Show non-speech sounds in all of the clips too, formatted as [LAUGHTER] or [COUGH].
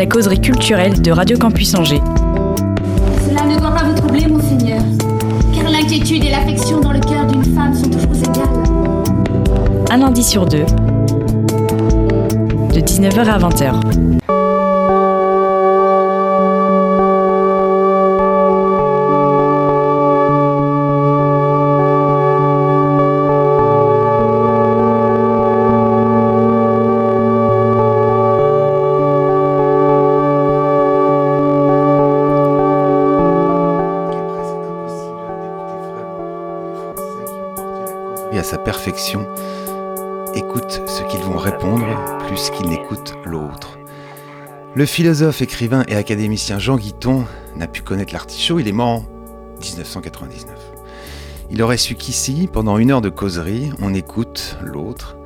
La causerie culturelle de Radio Campus Angers. Cela ne doit pas vous troubler, monseigneur, car l'inquiétude et l'affection dans le cœur d'une femme sont toujours égales. Un lundi sur deux, de 19h à 20h. Perfection, écoute ce qu'ils vont répondre plus qu'ils n'écoutent l'autre. Le philosophe, écrivain et académicien Jean Guiton n'a pu connaître l'artichaut, il est mort en 1999. Il aurait su qu'ici, pendant une heure de causerie, on écoute l'autre,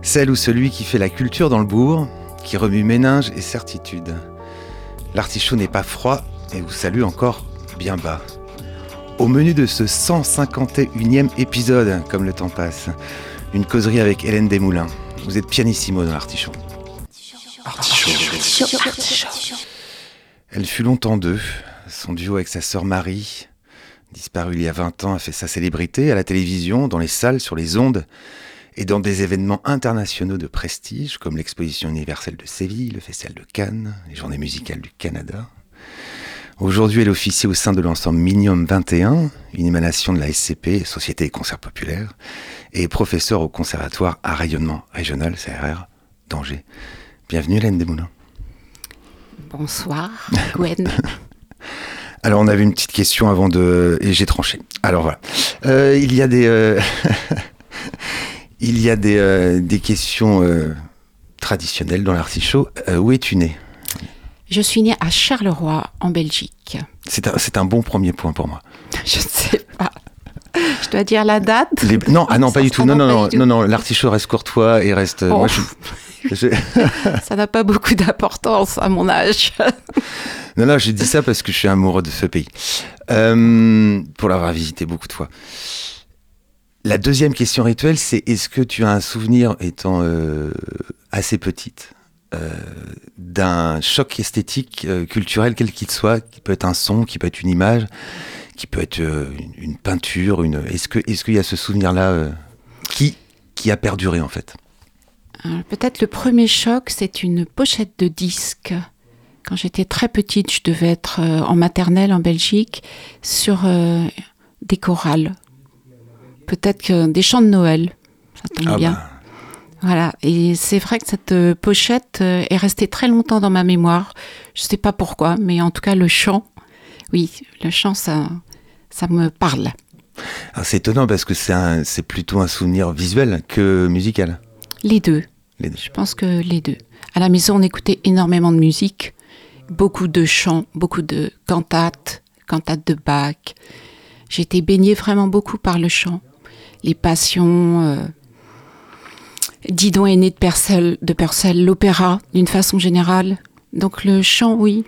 celle ou celui qui fait la culture dans le bourg, qui remue méninge et certitude. L'artichaut n'est pas froid et vous salue encore bien bas. Au menu de ce 151e épisode, comme le temps passe, une causerie avec Hélène Desmoulins. Vous êtes pianissimo dans l'artichaut. Elle fut longtemps deux. Son duo avec sa sœur Marie, disparue il y a 20 ans, a fait sa célébrité à la télévision, dans les salles, sur les ondes et dans des événements internationaux de prestige comme l'exposition universelle de Séville, le festival de Cannes, les journées musicales du Canada. Aujourd'hui, elle officie au sein de l'ensemble Minium 21, une émanation de la SCP, Société et Concerts Populaires, et est professeure au Conservatoire à rayonnement régional, CRR, d'Angers. Bienvenue Hélène Desmoulins. Bonsoir [LAUGHS] Gwen. Alors on avait une petite question avant de... et j'ai tranché. Alors voilà. Euh, il y a des... euh, [LAUGHS] il y a des, euh, des questions traditionnelles dans l'artichaut. Où es-tu né? Je suis née à Charleroi, en Belgique. C'est un, un bon premier point pour moi. [LAUGHS] Je ne sais pas. Je dois dire la date Les- Non, ah non, pas du tout. Non, non, non, non, tout. non, l'artichaut reste courtois et reste. Oh. moi, je- [LAUGHS] je- [LAUGHS] Ça n'a pas beaucoup d'importance à mon âge. non, non, j'ai dit ça parce que je suis amoureux de ce pays. Euh, pour l'avoir visité beaucoup de fois. La deuxième question rituelle, c'est est-ce que tu as un souvenir, étant euh, assez petite, d'un choc esthétique, euh, culturel, quel qu'il soit, qui peut être un son, qui peut être une image, qui peut être euh, une, une peinture, une. Est-ce qu'il y a ce souvenir-là euh, qui, qui a perduré en fait? Euh, Peut-être le premier choc, c'est une pochette de disque. Quand j'étais très petite, je devais être euh, en maternelle en Belgique, sur euh, des chorales. Peut-être que des chants de Noël. Ça tombe Ah bien. bah, Voilà, et c'est vrai que cette euh, pochette euh, est restée très longtemps dans ma mémoire. Je sais pas pourquoi, mais en tout cas le chant, oui, le chant, ça, ça me parle. alors, c'est étonnant parce que c'est plutôt un souvenir visuel que musical. Les deux, Les deux. je pense que les deux. À la maison, on écoutait énormément de musique, beaucoup de chants, beaucoup de cantates, cantates de Bach. J'ai été baignée vraiment beaucoup par le chant, les passions. Euh, Didon est né de Purcell, de Purcell, l'opéra d'une façon générale. Donc le chant, oui.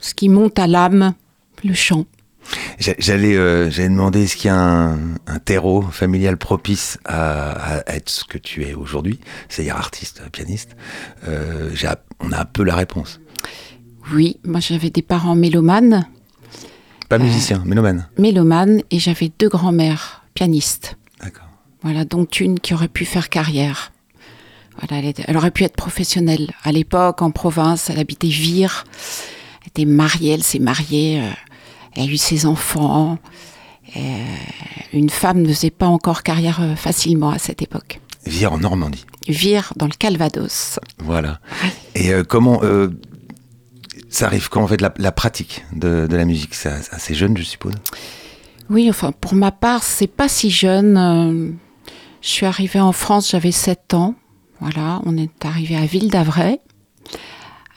Ce qui monte à l'âme, le chant. J'a- J'allais euh, demander est-ce qu'il y a un, un terreau familial propice à, à être ce que tu es aujourd'hui, c'est-à-dire artiste, pianiste. Euh, on a un peu la réponse. Oui, moi j'avais des parents mélomanes, Pas musicien, mélomane. mélomanes, et j'avais deux grands-mères pianistes. Voilà, dont une qui aurait pu faire carrière. Voilà, elle, était- elle aurait pu être professionnelle. À l'époque, en province, elle habitait Vire. Elle était mariée, elle s'est mariée. euh, elle a eu ses enfants. Euh, une femme ne faisait pas encore carrière euh, facilement à cette époque. Vire en Normandie. Vire dans le Calvados. Voilà. Et euh, comment euh, ça arrive quand en fait la, la pratique de, de la musique? C'est assez jeune, je suppose? Oui, enfin, pour ma part, c'est pas si jeune. Je suis arrivée en France, j'avais 7 ans. Voilà, on est arrivé à Ville d'Avray.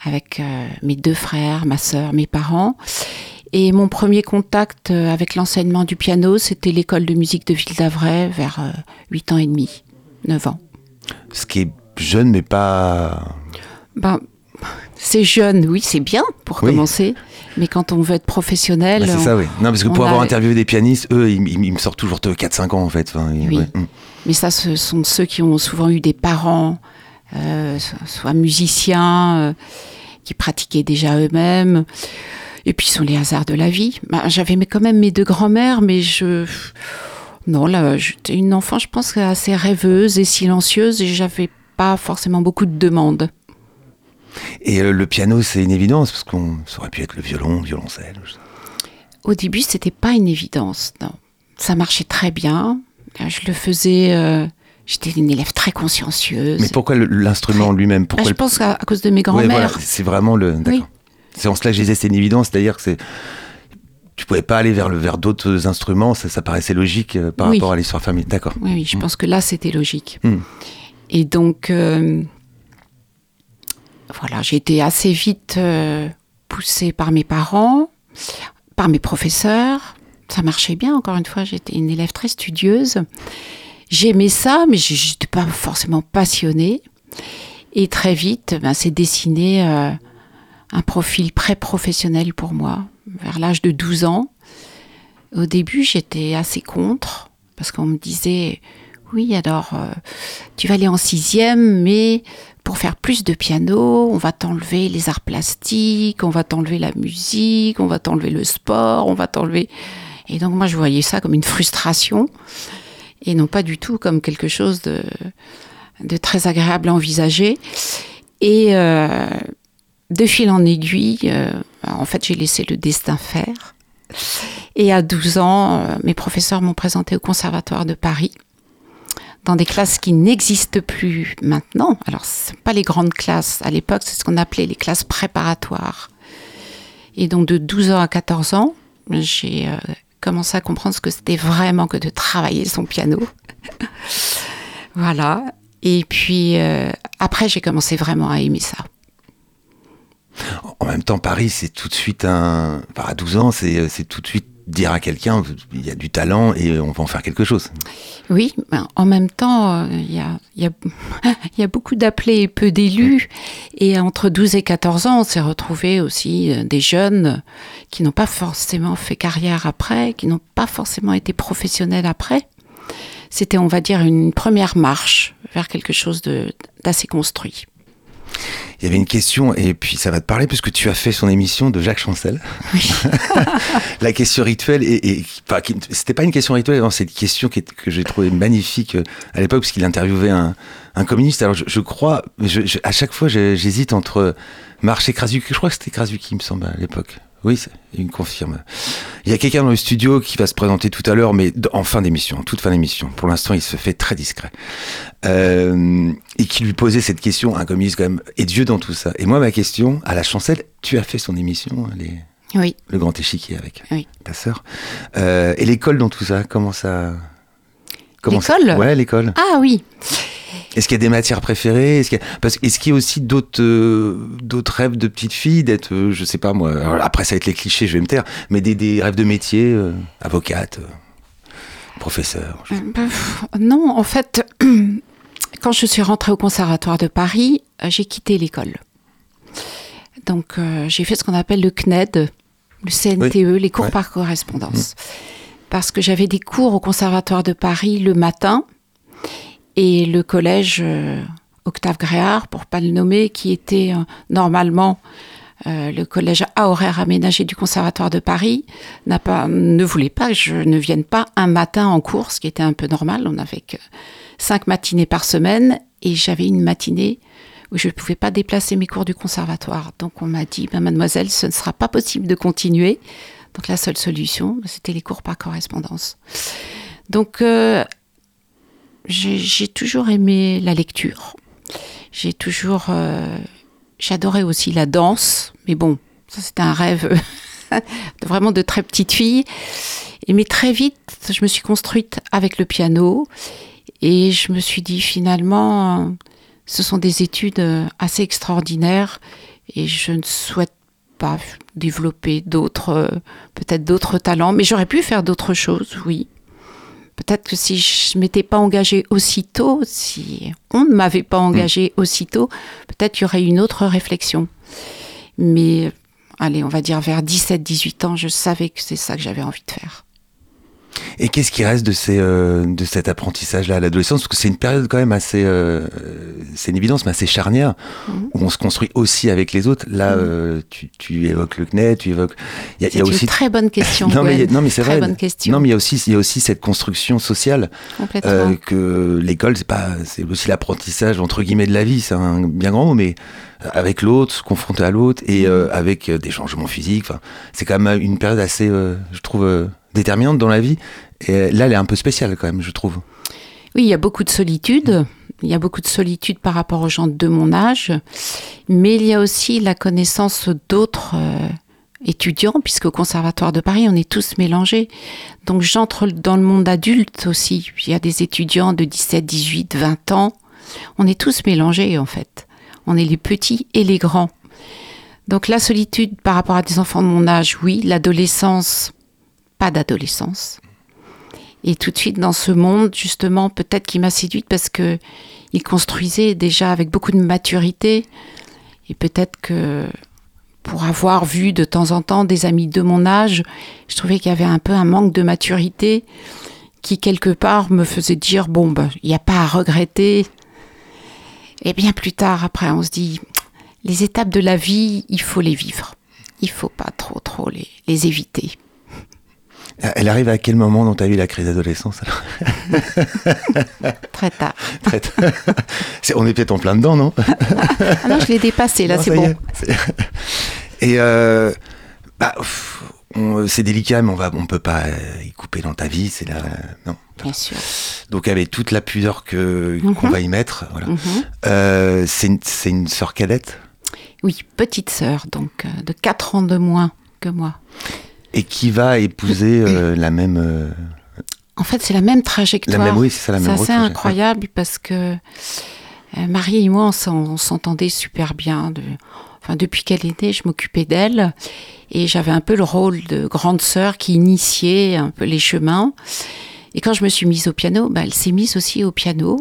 avec euh, mes deux frères, ma sœur, mes parents. Et mon premier contact euh, avec l'enseignement du piano, c'était l'école de musique de Ville d'Avray vers euh, 8 ans et demi, 9 ans. Ce qui est jeune, mais pas. Ben, c'est jeune, oui, c'est bien pour Oui. commencer. Mais quand on veut être professionnel, Bah, c'est ça, oui. Non, parce que pour a- avoir interviewé des pianistes, eux, ils, ils- ils me sortent toujours de 4-5 ans, en fait. Enfin, Oui. ouais. Mais ça, ce sont ceux qui ont souvent eu des parents, euh, so- soit musiciens, euh, qui pratiquaient déjà eux-mêmes. Et puis, ce sont les hasards de la vie. Ben, J'avais quand même mes deux grands-mères, mais je... Non, là, j'étais une enfant, je pense, assez rêveuse et silencieuse, et j'avais pas forcément beaucoup de demandes. Et euh, le piano, c'est une évidence, parce qu'on aurait pu être le violon, le violoncelle. Au début, c'était pas une évidence, non. Ça marchait très bien. Je le faisais... euh, J'étais une élève très consciencieuse. Mais pourquoi l'instrument lui-même? Ah, Pourquoi je le- pense à, à cause de mes Ouais, grands-mères. voilà, c'est vraiment le. C'est en cela que je disais c'est une évidence, c'est-à-dire que c'est. Tu pouvais pas aller vers le vers d'autres instruments, ça, ça paraissait logique euh, par Oui. rapport à l'histoire familiale. D'accord. Oui, oui, je pense que là, c'était logique. Mm. Et donc, euh, voilà, j'ai été assez vite euh, poussée par mes parents, par mes professeurs. Ça marchait bien, encore une fois, j'étais une élève très studieuse. J'aimais ça, mais je n'étais pas forcément passionnée. Et très vite, ben, c'est dessiné euh, un profil pré-professionnel pour moi, vers l'âge de 12 ans. Au début, j'étais assez contre, parce qu'on me disait, oui, alors, euh, tu vas aller en sixième, mais pour faire plus de piano, on va t'enlever les arts plastiques, on va t'enlever la musique, on va t'enlever le sport, on va t'enlever... Et donc, moi, je voyais ça comme une frustration, et non pas du tout comme quelque chose de, très agréable à envisager. Et euh, de fil en aiguille, euh, en fait, j'ai laissé le destin faire. Et à 12 ans, euh, mes professeurs m'ont présenté au Conservatoire de Paris, dans des classes qui n'existent plus maintenant. Alors, ce pas les grandes classes. À l'époque, c'est ce qu'on appelait les classes préparatoires. Et donc, de 12 ans à 14 ans, j'ai commencé à comprendre ce que c'était vraiment que de travailler son piano. [LAUGHS] voilà. Et puis, euh, après, j'ai commencé vraiment à aimer ça. En même temps, Paris, c'est tout de suite un. Enfin, à 12 ans, c'est c'est tout de suite dire à quelqu'un il y a du talent et on va en faire quelque chose. Oui, ben, en même temps, euh, il y, a, y, a, [LAUGHS] il y a beaucoup d'appelés et peu d'élus. Et entre 12 et 14 ans, on s'est retrouvé aussi euh, des jeunes qui n'ont pas forcément fait carrière après, qui n'ont pas forcément été professionnels après. C'était, on va dire, une première marche vers quelque chose d'assez construit. Il y avait une question, et puis ça va te parler, puisque tu as fait son émission de Jacques Chancel. [LAUGHS] [LAUGHS] la question rituelle, et, et enfin, c'était pas une question rituelle, c'est une question que j'ai trouvée magnifique euh, à l'époque, parce qu'il interviewait un, un communiste. Alors je, je crois, je- je- à chaque fois j'hésite entre Marche et Krasuki, je crois que c'était Krasuki, il me semble, à l'époque. Oui, il me confirme. Il y a quelqu'un dans le studio qui va se présenter tout à l'heure, mais en fin d'émission, en toute fin d'émission. Pour l'instant, il se fait très discret. Euh, et qui lui posait cette question, un communiste quand même, et Dieu dans tout ça? Et moi, ma question, à la chancelle, tu as fait son émission, les- Oui. le grand échiquier avec Oui. ta sœur. Euh, et l'école dans tout ça, comment ça comment ça- L'école? Ouais, l'école. Ah oui, Est-ce qu'il y a des matières préférées? Est-ce qu'il y a, parce, est-ce qu'il y a aussi d'autres, euh, d'autres rêves de petite fille, d'être, euh, je sais pas moi, alors après ça va être les clichés, je vais me taire, mais des, des rêves de métier, euh, avocate, euh, professeur. je- Non, en fait, [CLEARS THROAT] quand je suis rentrée au Conservatoire de Paris, j'ai quitté l'école. Donc, j'ai fait ce qu'on appelle le CNED, le CNTE, les cours Ouais. par correspondance. Parce que j'avais des cours au Conservatoire de Paris le matin et le collège euh, Octave Gréard, pour pas le nommer, qui était euh, normalement euh, le collège à horaire aménagé du Conservatoire de Paris, n'a pas, ne voulait pas que je ne vienne pas un matin en cours, ce qui était un peu normal. On n'avait que cinq matinées par semaine et j'avais une matinée où je ne pouvais pas déplacer mes cours du conservatoire. Donc on m'a dit, ben, mademoiselle, ce ne sera pas possible de continuer. Donc la seule solution, c'était les cours par correspondance. Donc j'ai toujours aimé la lecture. J'ai toujours... euh, J'adorais aussi la danse, mais bon, ça c'était un rêve [LAUGHS] vraiment de très petite fille. Et mais très vite, je me suis construite avec le piano et je me suis dit finalement, ce sont des études assez extraordinaires et je ne souhaite pas développer d'autres, peut-être d'autres talents, mais j'aurais pu faire d'autres choses, oui. Peut-être que si je m'étais pas engagée aussitôt, si on ne m'avait pas engagée aussitôt, peut-être qu'il y aurait une autre réflexion. Mais allez, on va dire vers 17-18 ans, je savais que c'est ça que j'avais envie de faire. Et qu'est-ce qui reste de, ces, euh, de cet apprentissage-là à l'adolescence? Parce que c'est une période quand même assez, euh, c'est une évidence, mais assez charnière, Mhm. où on se construit aussi avec les autres. Là, Mhm. euh, tu, tu évoques le CNED, tu évoques... Il y a, il y C'est a une aussi... très bonne question. [LAUGHS] non, mais, non, mais c'est Très vrai. bonne question. Non, mais il y a aussi, il y a aussi cette construction sociale Complètement. euh, que l'école, c'est pas, c'est aussi l'apprentissage entre guillemets de la vie, c'est un bien grand mot, mais avec l'autre, se confronter à l'autre et euh, Mhm. avec euh, des changements physiques. C'est quand même une période assez, euh, je trouve, déterminante dans la vie. Et là, elle est un peu spéciale quand même, je trouve. Oui, il y a beaucoup de solitude. Il y a beaucoup de solitude par rapport aux gens de mon âge. Mais il y a aussi la connaissance d'autres euh, étudiants, puisque au Conservatoire de Paris, on est tous mélangés. Donc j'entre dans le monde adulte aussi. Il y a des étudiants de 17, 18, 20 ans. On est tous mélangés en fait. On est les petits et les grands. Donc la solitude par rapport à des enfants de mon âge, oui. L'adolescence, pas d'adolescence. Et tout de suite dans ce monde, justement, peut-être qui m'a séduite parce que il construisait déjà avec beaucoup de maturité. Et peut-être que pour avoir vu de temps en temps des amis de mon âge, je trouvais qu'il y avait un peu un manque de maturité qui quelque part me faisait dire bon ben il n'y a pas à regretter. Et bien plus tard après on se dit les étapes de la vie il faut les vivre. Il faut pas trop trop les, les éviter. Elle arrive à quel moment dans ta vie la crise d'adolescence [LAUGHS] Très tard. Peut-être. [LAUGHS] C'est- On est peut-être en plein dedans, non? Ah non, je l'ai dépassé, là, c'est bon. est. [LAUGHS] Et euh, bah, c'est délicat, mais on va, on peut pas y couper dans ta vie. C'est la, non. Bien sûr. Donc avec toute la pudeur que qu'on Mhm. va y mettre, voilà. Mhm. Euh, c'est une, une sœur cadette? Oui, petite sœur, donc euh, de 4 ans de moins que moi. Et qui va épouser euh, la même. euh, En fait, c'est la même trajectoire. La même- oui, c'est ça, la même C'est assez incroyable parce que euh, Marie et moi, on s'en- on s'entendait super bien. De, enfin, depuis qu'elle est née, je m'occupais d'elle et j'avais un peu le rôle de grande sœur qui initiait un peu les chemins. Et quand je me suis mise au piano, bah, elle s'est mise aussi au piano.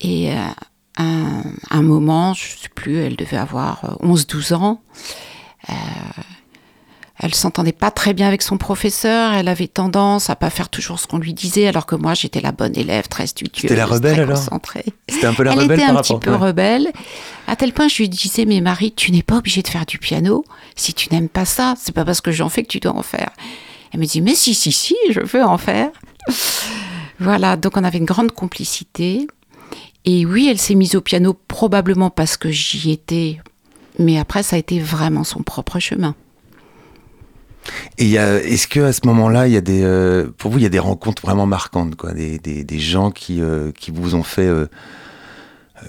Et euh, un, moment, je sais plus, elle devait avoir euh, 11-12 ans. euh, elle s'entendait pas très bien avec son professeur. Elle avait tendance à pas faire toujours ce qu'on lui disait, alors que moi j'étais la bonne élève, très studieuse, C'était la rebelle, très alors concentrée. C'était un peu la elle rebelle était par un petit rapport. peu ouais. rebelle, à tel point je lui disais mais Marie, tu n'es pas obligée de faire du piano. Si tu n'aimes pas ça, c'est pas parce que j'en fais que tu dois en faire. Elle me dit mais si si si, je veux en faire. voilà, donc on avait une grande complicité. Et oui, elle s'est mise au piano probablement parce que j'y étais, mais après ça a été vraiment son propre chemin. Et est-ce que à ce moment-là, il y a des, euh, pour vous, il y a des rencontres vraiment marquantes, quoi, des, des, des gens qui, euh, qui vous ont fait euh,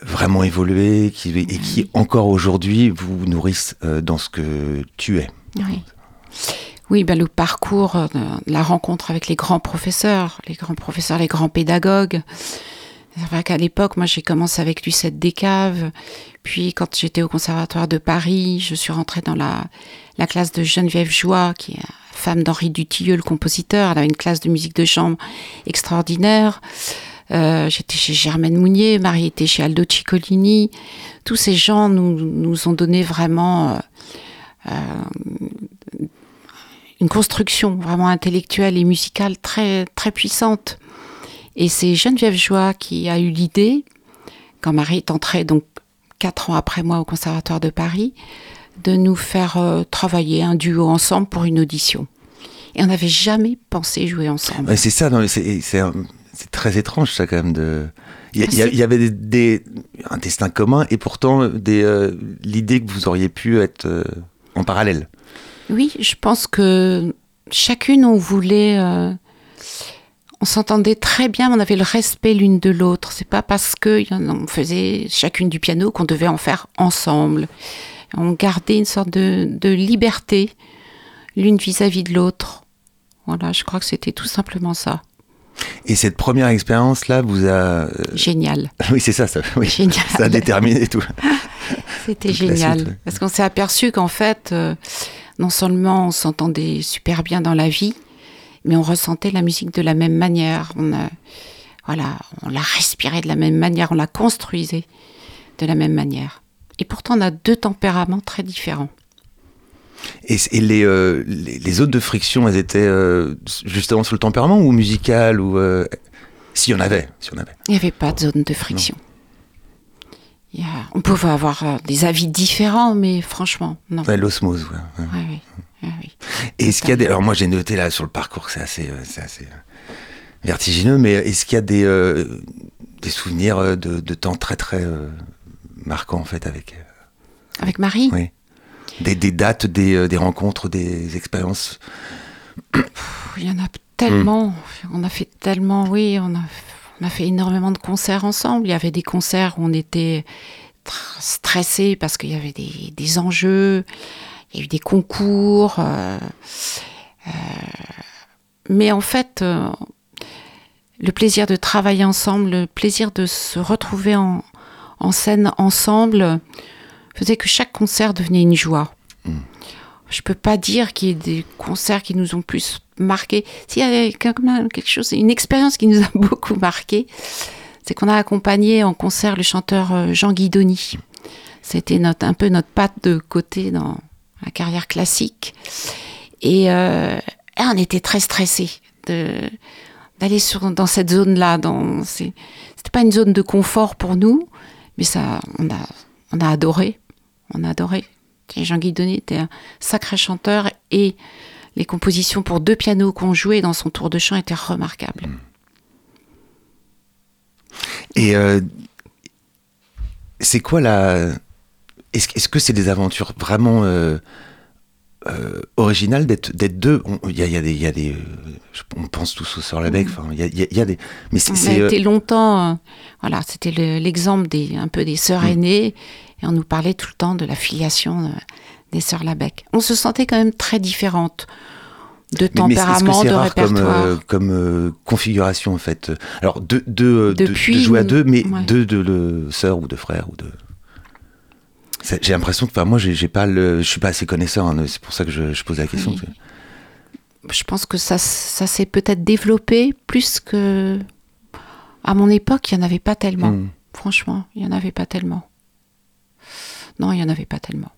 vraiment évoluer, qui, et qui encore aujourd'hui vous nourrissent dans ce que tu es? Oui. Oui, ben le parcours, la rencontre avec les grands professeurs, les grands professeurs, les grands pédagogues. C'est vrai qu'à l'époque, moi, j'ai commencé avec Lucette Descaves. Puis, quand j'étais au Conservatoire de Paris, je suis rentrée dans la, la classe de Geneviève Joie, qui est femme d'Henri Dutilleux, le compositeur. Elle avait une classe de musique de chambre extraordinaire. Euh, J'étais chez Germaine Mounier, Marie était chez Aldo Ciccolini. Tous ces gens nous, nous ont donné vraiment euh, euh, une construction vraiment intellectuelle et musicale très, très puissante. Et c'est Geneviève Joie qui a eu l'idée, quand Marie est entrée donc quatre ans après moi au Conservatoire de Paris, de nous faire euh, travailler un duo ensemble pour une audition. Et on n'avait jamais pensé jouer ensemble. Ouais, c'est ça, c'est très étrange ça quand même de. Il y, a- il avait des, des- un destin commun et pourtant des euh, l'idée que vous auriez pu être euh, en parallèle. Oui, je pense que chacune, on voulait. On s'entendait très bien, on avait le respect l'une de l'autre. C'est pas parce que on faisait chacune du piano qu'on devait en faire ensemble. On gardait une sorte de, de liberté l'une vis-à-vis de l'autre. Voilà, je crois que c'était tout simplement ça. Et cette première expérience là vous a. euh, Génial. [LAUGHS] oui, c'est ça, ça, oui. Génial. ça a déterminé tout. [LAUGHS] C'était génial. suite, ouais. Parce qu'on s'est aperçu qu'en fait, euh, non seulement on s'entendait super bien dans la vie, mais on ressentait la musique de la même manière. On a, voilà, on la respirait de la même manière, on la construisait de la même manière. Et pourtant, on a deux tempéraments très différents. Et, et les, euh, les, les zones de friction, elles étaient euh, justement sur le tempérament ou musical ou euh, s'il y en avait, s'il y en avait. Il n'y avait pas de zone de friction. Il y a- on pouvait avoir euh, des avis différents, mais franchement, non. Ouais, l'osmose. ouais, ouais. Ouais, ouais, oui. Et est-ce qu'il y a des... Alors moi j'ai noté là sur le parcours c'est assez, euh, assez euh, vertigineux, mais est-ce qu'il y a des, euh, des souvenirs de, de temps très très euh, marquants en fait avec... Avec Marie, oui. Des, des dates, des, des rencontres, des expériences? Il y en a tellement. On a fait tellement, oui, on a, on a fait énormément de concerts ensemble. Il y avait des concerts où on était tr- stressés parce qu'il y avait des, des enjeux, il y a eu des concours. euh, euh, mais en fait, euh, le plaisir de travailler ensemble, le plaisir de se retrouver en, en scène ensemble, faisait que chaque concert devenait une joie. Je peux pas dire qu'il y ait des concerts qui nous ont plus marqué. S'il y a quand même quelque chose, une expérience qui nous a [LAUGHS] beaucoup marqué, c'est qu'on a accompagné en concert le chanteur Jean Guidoni. C'était notre, un peu notre patte de côté dans la carrière classique. Et euh, là, on était très stressés d'aller dans cette zone-là. C'était pas une zone de confort pour nous, mais ça, on a on a adoré, on a adoré. Et Jean Guidoni était un sacré chanteur et les compositions pour deux pianos qu'on jouait dans son tour de chant étaient remarquables. Et euh, c'est quoi la... Est-ce que c'est des aventures vraiment euh, euh, originales d'être d'être deux? On- Il y a, y a des... y a des, euh, on pense tous au Sœur Labec, enfin, il y a, il y a- il y a des... Mais c'est... A été longtemps, voilà, c'était le- l'exemple des un peu des sœurs Mm. aînées et on nous parlait tout le temps de la filiation des sœurs Labec. On se sentait quand même très différentes de mais- mais que tempérament, c'est de rare comme, répertoire. euh, comme euh, configuration en fait? Alors de, Depuis- de jouer à deux, mais ouais. deux de le sœurs ou de frères ou de. J'ai l'impression que, enfin, moi, j'ai pas le, je suis pas assez connaisseur. hein, c'est pour ça que je, je pose la question. Oui. je pense que ça, ça s'est peut-être développé plus que à mon époque, il n'y en avait pas tellement. Mm. Franchement, il n'y en avait pas tellement. Non, il n'y en avait pas tellement.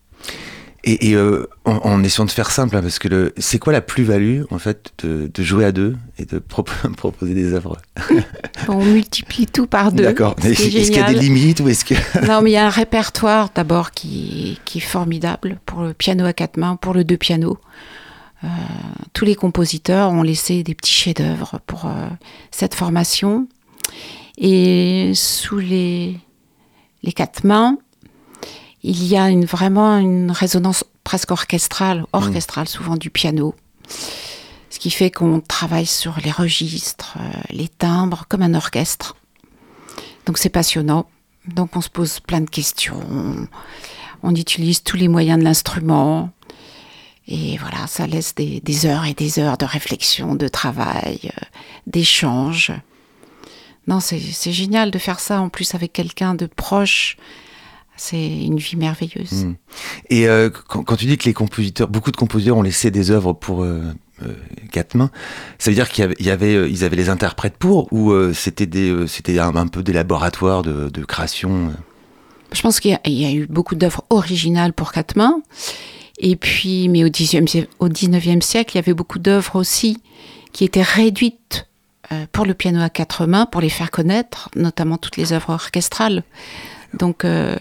Et, et, euh, en, en essayant de faire simple, hein, parce que c'est quoi la plus-value en fait de, de jouer à deux et de propo- [LAUGHS] proposer des œuvres? [LAUGHS] On multiplie tout par deux. D'accord. ce Est-ce qui est est-ce qu'il y a des limites ou est-ce que [LAUGHS] Non, mais il y a un répertoire d'abord qui, qui est formidable pour le piano à quatre mains, pour le deux pianos. Euh, tous les compositeurs ont laissé des petits chefs-d'œuvre pour euh, cette formation. Et sous les, les quatre mains, il y a une, vraiment une résonance presque orchestrale, orchestrale souvent du piano. Ce qui fait qu'on travaille sur les registres, euh, les timbres, comme un orchestre. Donc c'est passionnant. Donc on se pose plein de questions. On utilise tous les moyens de l'instrument. Et voilà, ça laisse des, des heures et des heures de réflexion, de travail, euh, d'échange. Non, c'est génial de faire ça en plus avec quelqu'un de proche. C'est une vie merveilleuse. Mm. Et euh, quand, quand tu dis que les compositeurs, beaucoup de compositeurs ont laissé des œuvres pour euh, euh, quatre mains, ça veut dire qu'il y avait, il y avait, euh, ils avaient les interprètes pour, ou c'était des, c'était un, un peu des laboratoires de, de création. Je pense qu'il y, a- il y a eu beaucoup d'œuvres originales pour quatre mains. Et puis, mais au 19e, sie- au 19e siècle, il y avait beaucoup d'œuvres aussi qui étaient réduites pour le piano à quatre mains, pour les faire connaître, notamment toutes les œuvres orchestrales. Donc, euh,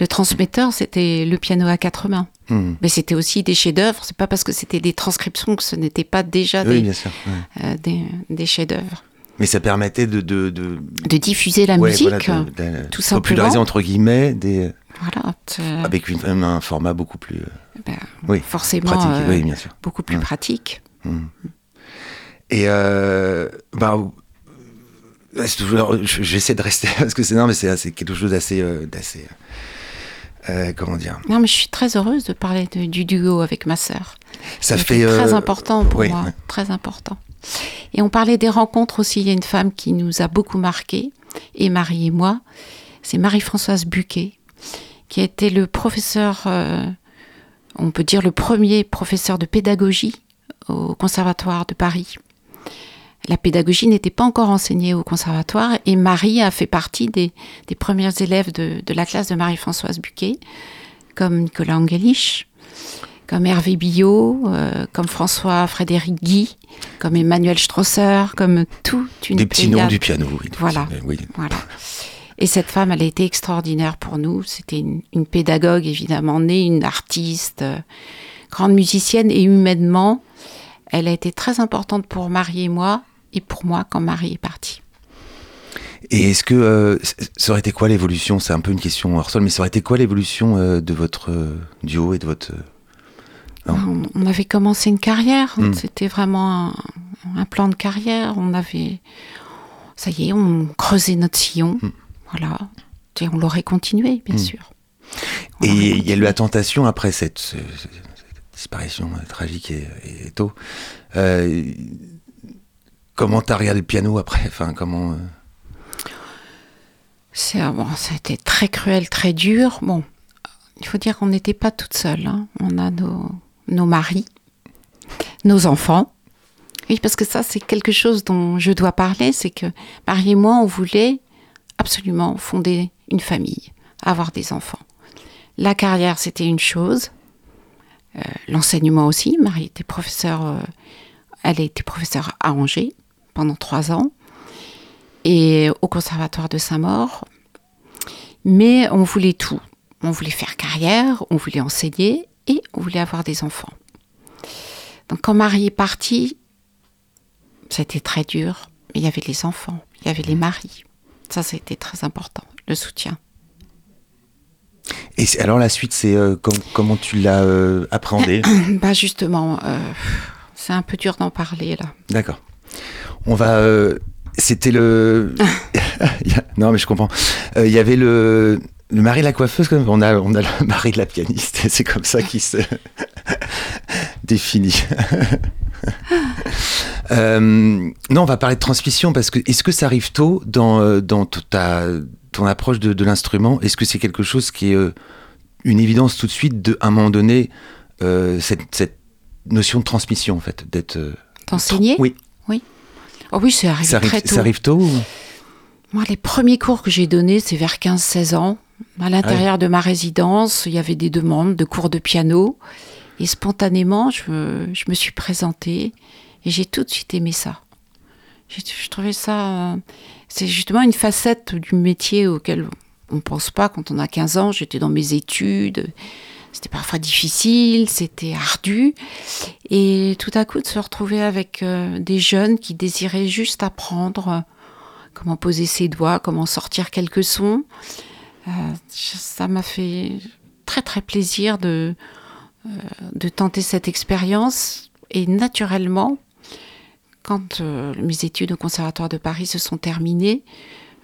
le transmetteur, c'était le piano à quatre mains. Hmm. Mais c'était aussi des chefs-d'œuvre. C'est pas parce que c'était des transcriptions que ce n'était pas déjà Oui, des, bien sûr. ouais. euh, des, des chefs-d'œuvre. Mais ça permettait de, de, de De diffuser la ouais, musique, voilà, de- tout populariser simplement. entre guillemets des, voilà, te- avec une- un format beaucoup plus euh, ben, oui, forcément pratique. euh, oui, bien sûr. beaucoup plus Ouais. pratique. Et euh, bah, ouais, c'est toujours- je- j'essaie de rester [LAUGHS] parce que c'est non, mais c'est c'est quelque chose d'assez, euh, d'assez, euh, comment dire? Non, mais je suis très heureuse de parler de- du duo avec ma sœur. Ça fait très euh, important pour oui, moi, ouais. très important. Et on parlait des rencontres aussi. Il y a une femme qui nous a beaucoup marqué, et Marie et moi. C'est Marie-Françoise Buquet, qui a été le professeur, on peut dire le premier professeur de pédagogie au Conservatoire de Paris. La pédagogie n'était pas encore enseignée au conservatoire et Marie a fait partie des, des premières élèves de, de la classe de Marie-Françoise Buquet, comme Nicolas Angelich, comme Hervé Billot, euh, comme François-Frédéric Guy, comme Emmanuel Strosser, comme toute une Des petits noms du piano, oui. Voilà. Oui. Voilà. Et cette femme, elle a été extraordinaire pour nous. C'était une, une pédagogue, évidemment, née, une artiste, euh, grande musicienne et humainement, elle a été très importante pour Marie et moi, et pour moi quand Marie est partie. Et est-ce que euh, ça aurait été quoi l'évolution? C'est un peu une question hors sol, mais ça aurait été quoi l'évolution euh, de votre euh, duo et de votre. On, on avait commencé une carrière, Mm. c'était vraiment un, un plan de carrière. On avait, ça y est, on creusait notre sillon, Mm. voilà. Et on l'aurait continué, bien Mm. sûr. On Et il y a eu la tentation après cette, ce- ce- cette disparition tragique et, et tôt. Euh, comment t'as regardé le piano après comment euh, C'est ah, bon, été très cruel, très dur. Bon, il faut dire qu'on n'était pas toutes seules. hein. On a nos, nos maris, nos enfants. Oui, parce que ça, c'est quelque chose dont je dois parler. C'est que Marie et moi, on voulait absolument fonder une famille, avoir des enfants. La carrière, c'était une chose. Euh, L'enseignement aussi. Marie était professeure. euh, elle été professeure à Angers pendant trois ans et au conservatoire de Saint-Maur. Mais on voulait tout. On voulait faire carrière, on voulait enseigner et on voulait avoir des enfants. Donc quand Marie est partie, été très dur. Mais il y avait les enfants, il y avait les maris. Ça, c'était très important, le soutien. Et alors la suite, c'est euh, com- comment tu l'as euh, appréhendé? [COUGHS] Bah justement, euh, c'est un peu dur d'en parler là. D'accord. On va. euh, C'était le. [LAUGHS] [LAUGHS] Non, mais je comprends. Euh, Il y avait le. Le mari de la coiffeuse, quand même. On a, on a le [LAUGHS] mari de la pianiste. C'est comme ça qu'il se définit. Euh, non, on va parler de transmission parce que est-ce que ça arrive tôt dans, dans ta, ton approche de, de l'instrument? Est-ce que c'est quelque chose qui est une évidence tout de suite de, à un moment donné, cette, cette notion de transmission en fait, d'être. T'enseigner Oui. Oh oui, c'est arrivé Ça arrive, très tôt. ça arrive tôt Moi, les premiers cours que j'ai donnés, c'est vers 15-16 ans. À l'intérieur de ma résidence, il y avait des demandes de cours de piano. Et spontanément, je me, je me suis présentée et j'ai tout de suite aimé ça. J'ai- Je trouvais ça. C'est justement une facette du métier auquel on ne pense pas quand on a 15 ans. J'étais dans mes études. C'était parfois difficile, c'était ardu. Et tout à coup, de se retrouver avec euh, des jeunes qui désiraient juste apprendre euh, comment poser ses doigts, comment sortir quelques sons. Euh, ça m'a fait très très plaisir de, de tenter cette expérience. Et naturellement, quand mes études au Conservatoire de Paris se sont terminées,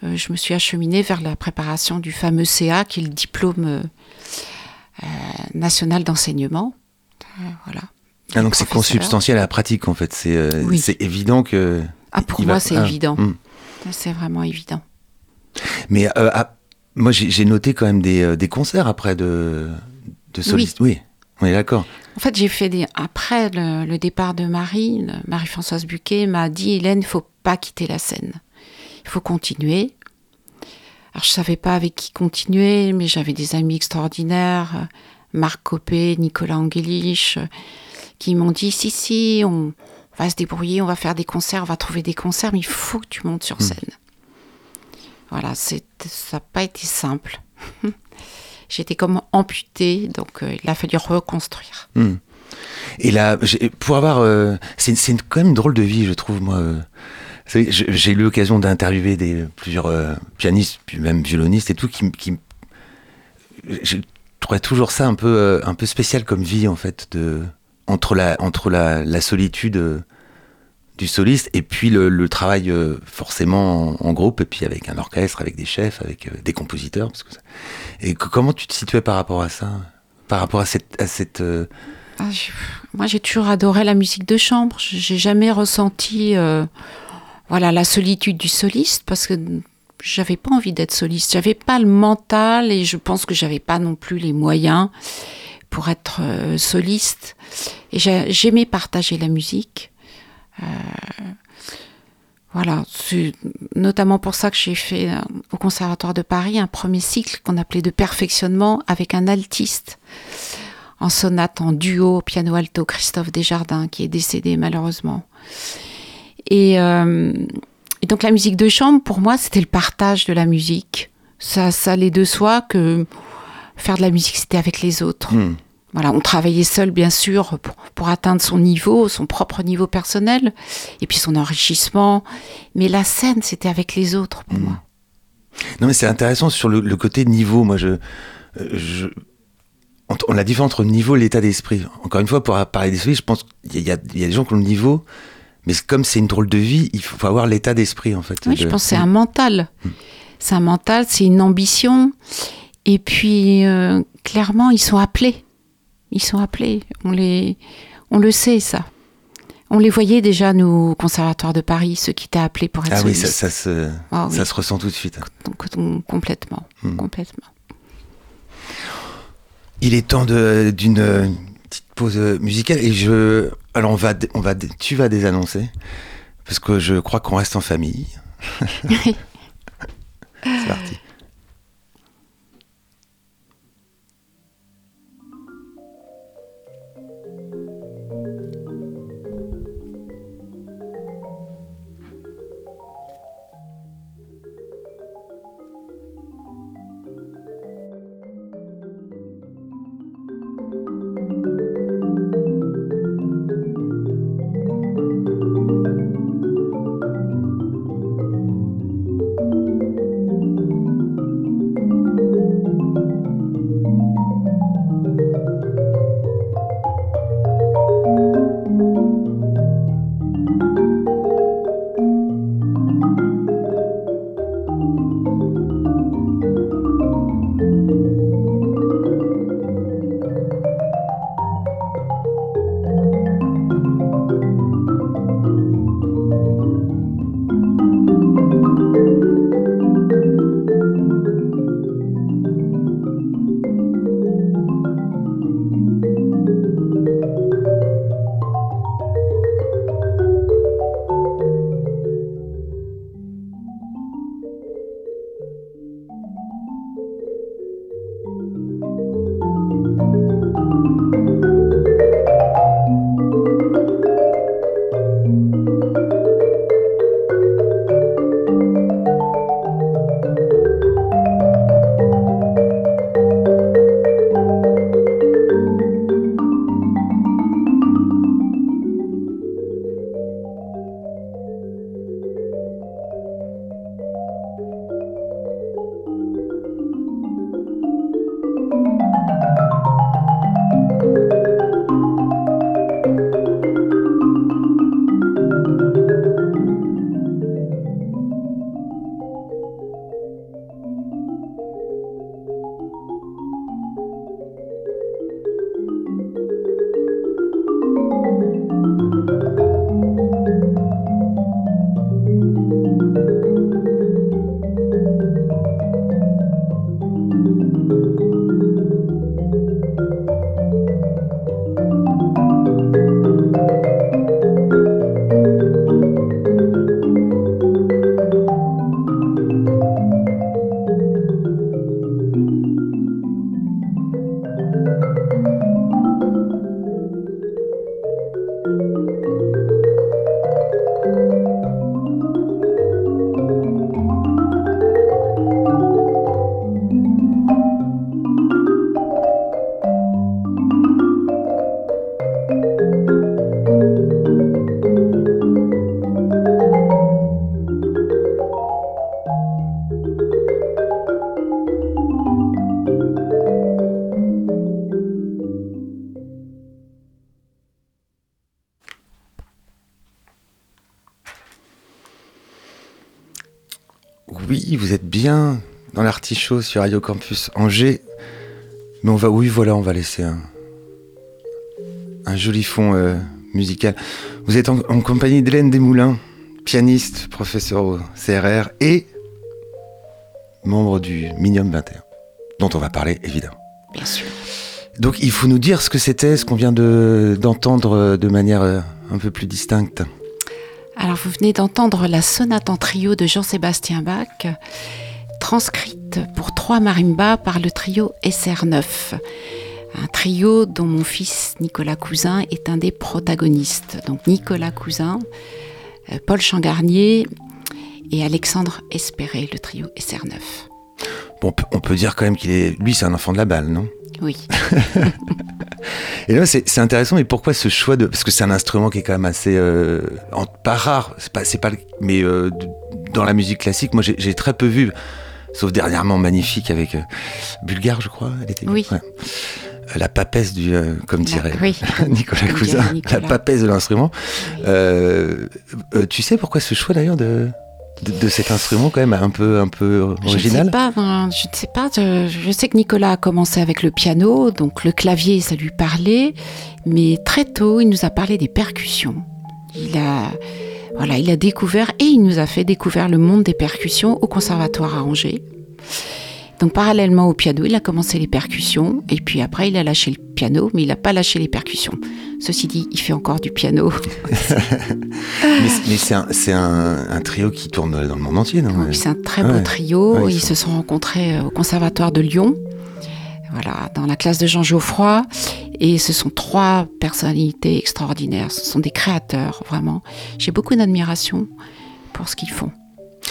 je me suis acheminée vers la préparation du fameux CA, qui est le diplôme national d'enseignement. Euh, voilà. Ah, donc c'est consubstantiel à la pratique en fait. C'est euh, Oui. évident que. Ah, pour moi, va- c'est ah, évident. hmm. C'est vraiment évident. Mais euh, ah, moi j'ai noté quand même des, euh, des concerts après de, de solistes. Oui. on est d'accord. En fait, j'ai fait des. Après le, le départ de Marie, Marie-Françoise Buquet m'a dit Hélène, il faut pas quitter la scène. Il faut continuer. Alors, je savais pas avec qui continuer, mais j'avais des amis extraordinaires, Marc Copé, Nicolas Angelich, euh, qui m'ont dit si, si, on va se débrouiller, on va faire des concerts, on va trouver des concerts, mais il faut que tu montes sur scène. Voilà, c'est, ça n'a pas été simple. [LAUGHS] J'étais comme amputée, donc euh, il a fallu reconstruire. Hmm. Et là, pour avoir. euh, c'est c'est quand même une drôle de vie, je trouve, moi. euh. J'ai eu l'occasion d'interviewer plusieurs euh, pianistes, puis même violonistes et tout, qui, qui je trouvais toujours ça un peu, euh, un peu spécial comme vie, en fait, de, entre la, entre la, la solitude euh, du soliste et puis le, travail forcément en, groupe, et puis avec un orchestre, avec des chefs, avec des compositeurs. Et comment tu te situais par rapport à ça Par rapport à cette. Ah, Moi, j'ai toujours adoré la musique de chambre. J'ai jamais ressenti, voilà, la solitude du soliste parce que j'avais pas envie d'être soliste. J'avais pas le mental et je pense que j'avais pas non plus les moyens pour être euh, soliste. Et j'aimais partager la musique. Euh, voilà, c'est notamment pour ça que j'ai fait euh, au Conservatoire de Paris un premier cycle qu'on appelait de perfectionnement avec un altiste en sonate en duo piano alto Christophe Desjardins qui est décédé malheureusement. Et, euh, et donc la musique de chambre pour moi c'était le partage de la musique. Ça, ça allait de soi que faire de la musique c'était avec les autres. Hmm. Voilà, on travaillait seul, bien sûr, pour, pour, atteindre son niveau, son propre niveau personnel, et puis son enrichissement. Mais la scène, c'était avec les autres pour Hmm. moi. Non, mais c'est intéressant sur le, le côté niveau. Moi, je. je entre- on la différence entre niveau et l'état d'esprit. Encore une fois, pour parler d'esprit, je pense qu'il y a des gens qui ont le niveau, mais comme c'est une drôle de vie, il faut, avoir l'état d'esprit, en fait. Oui, de- je pense que c'est un mental. C'est un mental, c'est une ambition. Et puis, euh, clairement, ils sont appelés. Ils sont appelés. On, les, on le sait, ça. On les voyait déjà, nous, au Conservatoire de Paris, ceux qui étaient appelés pour être Ah oui, ça, se, Ah oui. ça se ressent tout de suite. Complètement. Hmm. Complètement. Il est temps d'une pause euh, musicale et je. Alors on va, on va, tu vas désannoncer parce que je crois qu'on reste en famille. [LAUGHS] C'est parti. L'artichaut sur Radio Campus Angers. Mais on va, oui, voilà, on va laisser un, un joli fond euh, musical. Vous êtes en, en compagnie d'Hélène Desmoulins, pianiste, professeur au CRR et membre du Minium 21, dont on va parler évidemment. Bien sûr. Donc il faut nous dire ce que c'était, ce qu'on vient de- d'entendre de, manière euh, un peu plus distincte. Alors, vous venez d'entendre la sonate en trio de Jean-Sébastien Bach, transcrite pour trois marimbas par le trio SR9. Un trio dont mon fils Nicolas Cousin est un des protagonistes. Donc, Nicolas Cousin, euh, Paul Changarnier et Alexandre Espéré, le trio SR9. Bon, on peut, dire quand même qu'il est, lui, c'est un enfant de la balle, non? Oui. [LAUGHS] Et là, c'est intéressant. Mais pourquoi ce choix de Parce que c'est un instrument qui est quand même assez euh, en- pas rare. C'est pas, c'est pas, mais euh, dans la musique classique, moi, j'ai très peu vu, sauf dernièrement magnifique avec euh, Bulgare, je crois. Elle était Oui. ouais. Euh, La papesse du, euh, comme dirait oui. [LAUGHS] Nicolas Cousin, Nicolas. la papesse de l'instrument. Euh, euh, tu sais pourquoi ce choix d'ailleurs de, de, de cet instrument quand même un peu, un peu Je ne original sais pas, je ne sais pas. Je, je sais que Nicolas a commencé avec le piano, donc le clavier, ça lui parlait. Mais très tôt, il nous a parlé des percussions. Il a, voilà, il a découvert et il nous a fait découvrir le monde des percussions au conservatoire à Angers. Donc parallèlement au piano, il a commencé les percussions et puis après il a lâché le piano, mais il n'a pas lâché les percussions. Ceci dit, il fait encore du piano. [LAUGHS] Mais, mais c'est un, c'est un, un trio qui tourne dans le monde entier, non? Oui, c'est un très beau trio. Ouais, ils ils sont- se sont rencontrés euh, au Conservatoire de Lyon, voilà, dans la classe de Jean Geoffroy. Et ce sont trois personnalités extraordinaires. Ce sont des créateurs, vraiment. J'ai beaucoup d'admiration pour ce qu'ils font.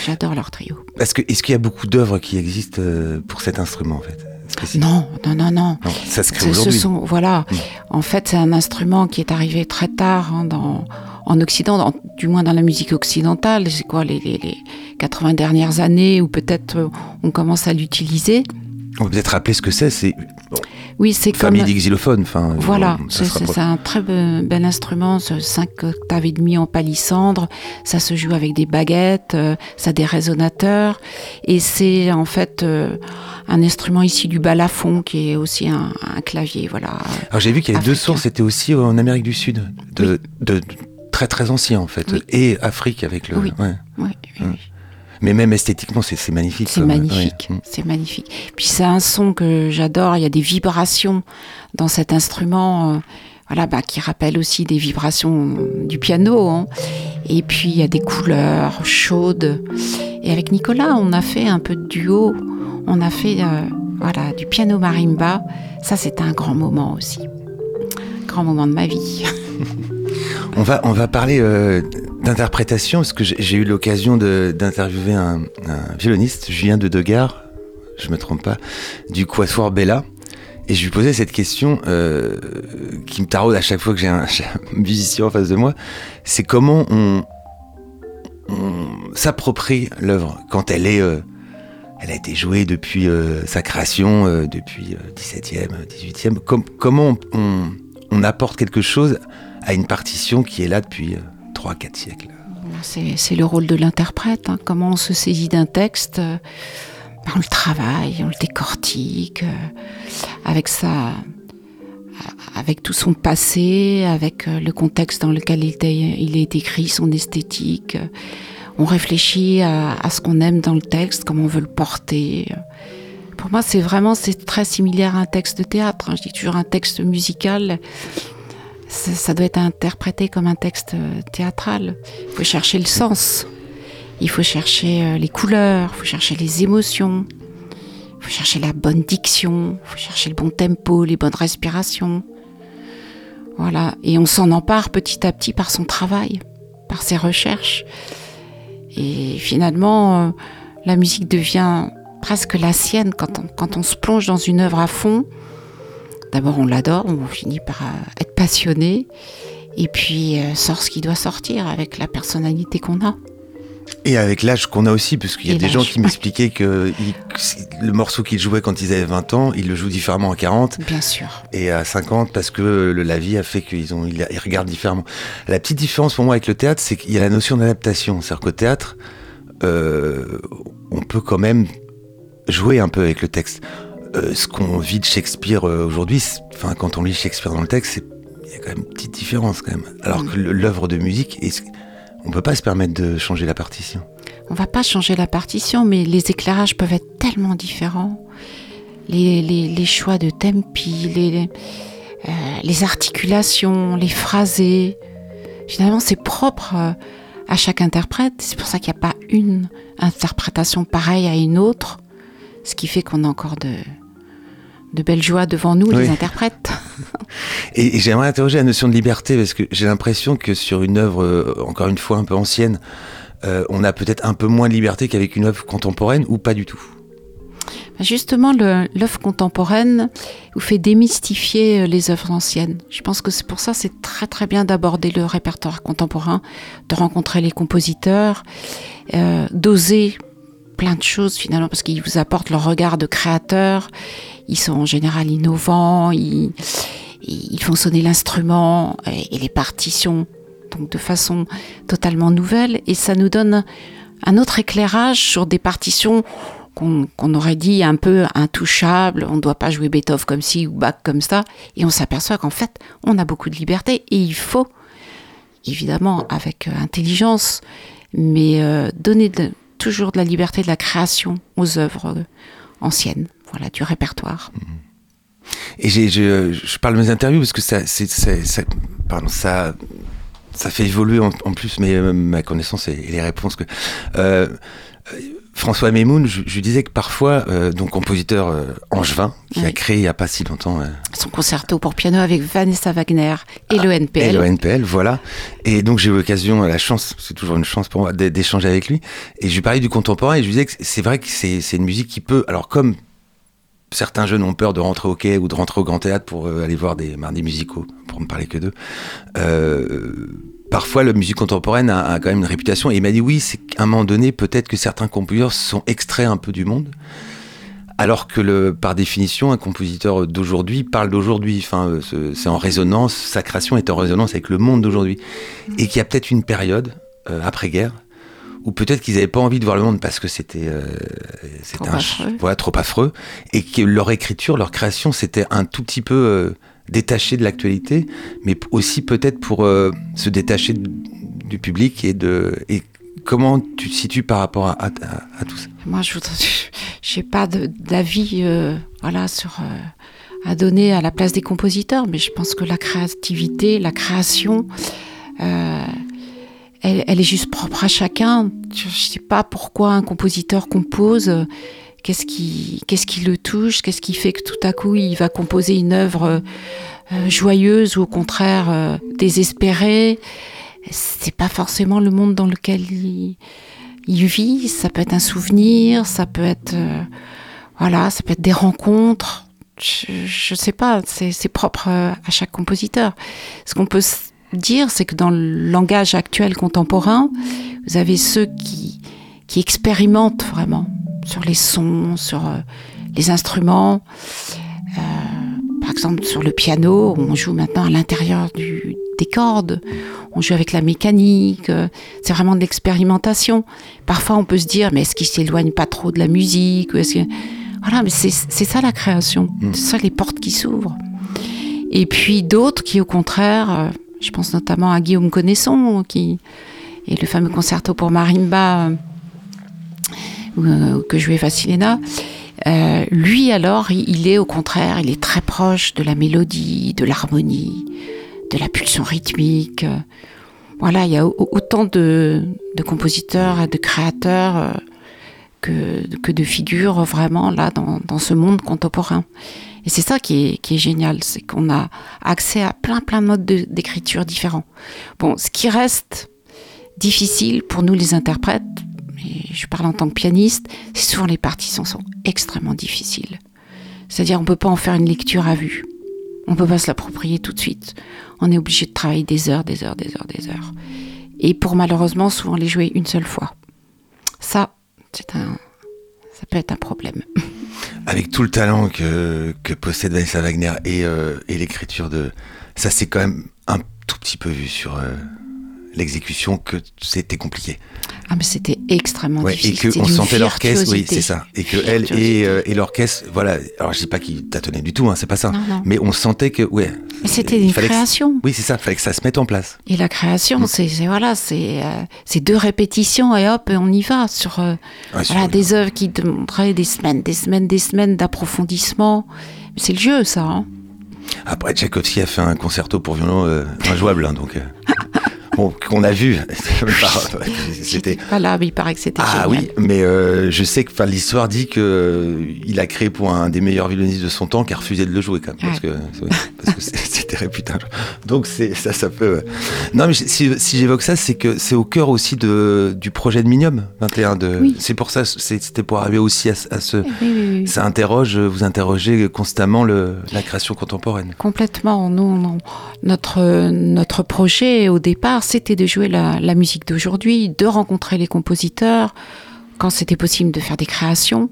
J'adore leur trio. Est-ce qu'il y a beaucoup d'œuvres qui existent euh, pour cet instrument en fait Non, non, non, non. Non, ça se crée aujourd'hui. sont, voilà. Mm. En fait, c'est un instrument qui est arrivé très tard hein, dans, en Occident, du moins dans la musique occidentale. C'est quoi, les, les, les 80 dernières années, où peut-être euh, on commence à l'utiliser. On peut peut-être rappeler ce que c'est. C'est Oui, c'est comme. famille xylophones. Enfin, Voilà, c'est un très be- bel instrument, ce 5 octaves et demi en palissandre. Ça se joue avec des baguettes, euh, ça a des résonateurs. Et c'est en fait euh, un instrument ici du balafon qui est aussi un, un clavier. Voilà. Alors j'ai vu qu'il y avait deux sources. C'était aussi en Amérique du Sud, de, de- de très très ancien en fait, Oui. et Afrique avec le. Oui. ouais. Oui, oui. Mais même esthétiquement, c'est magnifique. C'est magnifique, ouais. C'est magnifique. Puis c'est un son que j'adore. Il y a des vibrations dans cet instrument, euh, voilà, bah, qui rappellent aussi des vibrations du piano. hein. Et puis il y a des couleurs chaudes. Et avec Nicolas, on a fait un peu de duo. On a fait, euh, voilà, du piano marimba. Ça, c'était un grand moment aussi, grand moment de ma vie. [LAUGHS] On va, on va parler euh, d'interprétation, parce que j'ai eu l'occasion d'interviewer un, violoniste, Julien de Degar, je me trompe pas, du Quatuor Bella. Et je lui posais cette question euh, qui me taraude à chaque fois que j'ai un, [LAUGHS] musicien en face de moi. C'est comment on, s'approprie l'œuvre quand elle est, euh, elle a été jouée depuis euh, sa création, depuis euh, 17e, 18e. Com- comment on- on apporte quelque chose à une partition qui est là depuis 3-4 siècles C'est le rôle de l'interprète. hein. Comment on se saisit d'un texte euh, On le travaille, on le décortique, euh, avec sa, avec tout son passé, avec euh, le contexte dans lequel il, est écrit, son esthétique. euh, On réfléchit à, ce qu'on aime dans le texte, comment on veut le porter. Pour moi, c'est vraiment très similaire à un texte de théâtre. hein. Je dis toujours un texte musical. Ça, doit être interprété comme un texte euh, théâtral. Il faut chercher le sens. Il faut chercher euh, les couleurs, il faut chercher les émotions. Il faut chercher la bonne diction, il faut chercher le bon tempo, les bonnes respirations. Voilà. Et on s'en empare petit à petit par son travail, par ses recherches. Et finalement, euh, la musique devient presque la sienne quand on, quand on se plonge dans une œuvre à fond. D'abord, on l'adore, on finit par euh, être passionné. Et puis, euh, sort ce qui doit sortir avec la personnalité qu'on a. Et avec l'âge qu'on a aussi, parce qu'il y a Et des gens qui m'expliquaient que le morceau qu'ils jouaient quand ils avaient 20 ans, ils le jouent différemment à 40 Bien sûr. et à 50 parce que le- la vie a fait qu'ils ont, ils, ils regardent différemment. La petite différence pour moi avec le théâtre, c'est qu'il y a la notion d'adaptation. C'est-à-dire qu'au théâtre, euh, on peut quand même jouer un peu avec le texte. Euh, ce qu'on vit de Shakespeare euh, aujourd'hui, enfin quand on lit Shakespeare dans le texte, il y a quand même une petite différence quand même. Alors que l'œuvre de musique, est- on peut pas se permettre de changer la partition. on va pas changer la partition, mais les éclairages peuvent être tellement différents. Les, choix de tempi, les, euh, les articulations, les phrasés. Finalement, c'est propre à chaque interprète. C'est pour ça qu'il n'y a pas une interprétation pareille à une autre, ce qui fait qu'on a encore de, de belles joies devant nous, Oui. les interprètes. Et, et j'aimerais interroger la notion de liberté parce que j'ai l'impression que sur une œuvre, euh, encore une fois un peu ancienne, euh, on a peut-être un peu moins de liberté qu'avec une œuvre contemporaine ou pas du tout? Justement, le- l'œuvre contemporaine vous fait démystifier euh, les œuvres anciennes. Je pense que c'est pour ça c'est très très bien d'aborder le répertoire contemporain, de rencontrer les compositeurs, euh, d'oser plein de choses finalement parce qu'ils vous apportent leur regard de créateur. Ils sont en général innovants, ils, font sonner l'instrument et, les partitions donc de façon totalement nouvelle. Et ça nous donne un autre éclairage sur des partitions qu'on qu'on aurait dit un peu intouchables, on ne doit pas jouer Beethoven comme ci ou Bach comme ça, et on s'aperçoit qu'en fait, on a beaucoup de liberté. Et il faut, évidemment avec euh, intelligence, mais euh, donner de- toujours de la liberté de la création aux œuvres euh, anciennes, voilà, du répertoire. Et j'ai, je, je parle de mes interviews parce que ça, c'est, ça, ça, ça fait évoluer en, plus mes, ma connaissance et, et les réponses que. euh, euh, François Memoun, je, je disais que parfois, euh, donc compositeur euh, angevin, qui a créé il n'y a pas si longtemps euh, Son concerto pour piano avec Vanessa Wagner et le NPL. Et le NPL, voilà. Et donc j'ai eu l'occasion, la chance, c'est toujours une chance pour moi d'é- d'échanger avec lui. Et je lui parlais du contemporain et je lui disais que c'est vrai que c'est c'est une musique qui peut, alors comme certains jeunes ont peur de rentrer au quai ou de rentrer au grand théâtre pour aller voir des mardis musicaux, pour ne parler que d'eux. Euh, parfois, la musique contemporaine a, a quand même une réputation. Et il m'a dit oui, c'est qu'à un moment donné, peut-être que certains compositeurs sont extraits un peu du monde. Alors que le, par définition, un compositeur d'aujourd'hui parle d'aujourd'hui. Enfin, euh, c'est- en résonance, sa création est en résonance avec le monde d'aujourd'hui. Et qu'il y a peut-être une période euh, après-guerre où peut-être qu'ils n'avaient pas envie de voir le monde parce que c'était euh, c'était Trop un affreux. voilà, trop affreux et que leur écriture, leur création, c'était un tout petit peu euh, détaché de l'actualité, mais aussi peut-être pour euh, se détacher du public et de et comment tu te situes par rapport à, tout ça? Moi, je j'ai pas d'avis, euh, voilà, euh, à donner à la place des compositeurs, mais je pense que la créativité, la création, elle, est juste propre à chacun. Je, je sais pas pourquoi un compositeur compose. Qu'est-ce qui, le touche Qu'est-ce qui fait que tout à coup il va composer une œuvre euh, euh, joyeuse ou au contraire euh, désespérée C'est pas forcément le monde dans lequel il, vit, ça peut être un souvenir, ça peut être voilà, ça peut être des rencontres. Je, je sais pas, c'est propre à chaque compositeur. Ce qu'on peut dire, c'est que dans le langage actuel contemporain, vous avez ceux qui expérimentent vraiment sur les sons, sur euh, les instruments. Euh, par exemple, sur le piano, on joue maintenant à l'intérieur des cordes, on joue avec la mécanique. c'est vraiment de l'expérimentation. Parfois, on peut se dire, mais est-ce qu'il s'éloigne pas trop de la musique ou est-ce que... Voilà, mais c'est ça la création. Mm. C'est ça les portes qui s'ouvrent. Et puis d'autres qui, au contraire, euh, je pense notamment à Guillaume Connaisson, qui et le fameux concerto pour marimba que jouait Vassilena. Euh, lui alors, il, est au contraire, il est très proche de la mélodie, de l'harmonie, de la pulsion rythmique. Euh, Voilà, il y a au- autant de, de compositeurs et de créateurs euh, que, que de figures vraiment là dans, ce monde contemporain. Et c'est ça qui est, qui est génial, c'est qu'on a accès à plein plein de modes de- d'écriture différents. Bon, ce qui reste difficile pour nous les interprètes, je parle en tant que pianiste, souvent les partitions sont extrêmement difficiles. C'est-à-dire on peut pas en faire une lecture à vue. On peut pas se l'approprier tout de suite. On est obligé de travailler des heures, des heures, des heures, des heures. Et pour malheureusement souvent les jouer une seule fois. Ça, c'est un, ça peut être un problème. [LAUGHS] Avec tout le talent que, que possède Vanessa Wagner et, euh, et l'écriture de. Ça, c'est quand même un tout petit peu vu sur euh, l'exécution que c'était compliqué. Ah, mais c'était extrêmement Ouais, et difficile. que C'est on d'une sentait l'orchestre, oui, c'est ça. Et que elle et, euh, et l'orchestre, voilà. Alors je dis pas qu'il tâtonnait du tout, hein, c'est pas ça. Non, non. Mais on sentait que, ouais. C'était il une que- création. Oui, c'est ça. Fallait que ça se mette en place. Et la création, Mm. c'est voilà, c'est euh, deux répétitions et hop, et on y va sur euh, Ouais, sur- voilà, des œuvres qui demanderaient des semaines, des semaines, des semaines d'approfondissement. C'est le jeu, ça. hein. Après, Tchaïkovski a fait un concerto pour violon euh, injouable, hein, donc. [LAUGHS] qu'on a vu. [LAUGHS] C'était. Pas là, mais il paraît que c'était Ah génial. oui, mais euh, je sais que l'histoire dit que euh, il a créé pour un des meilleurs violonistes de son temps qui a refusé de le jouer quand même parce Ouais. que parce [LAUGHS] c'était réputé. Donc c'est ça ça peut. Non mais si, si j'évoque ça c'est que c'est au cœur aussi de du projet de Minium 21 de Oui. c'est pour ça c'était pour arriver aussi à, ce- à ce Oui, oui, oui. ça interroge vous interrogez constamment le la création contemporaine. Complètement. Nous, notre, notre projet au départ, c'était de jouer la, musique d'aujourd'hui, de rencontrer les compositeurs, quand c'était possible de faire des créations,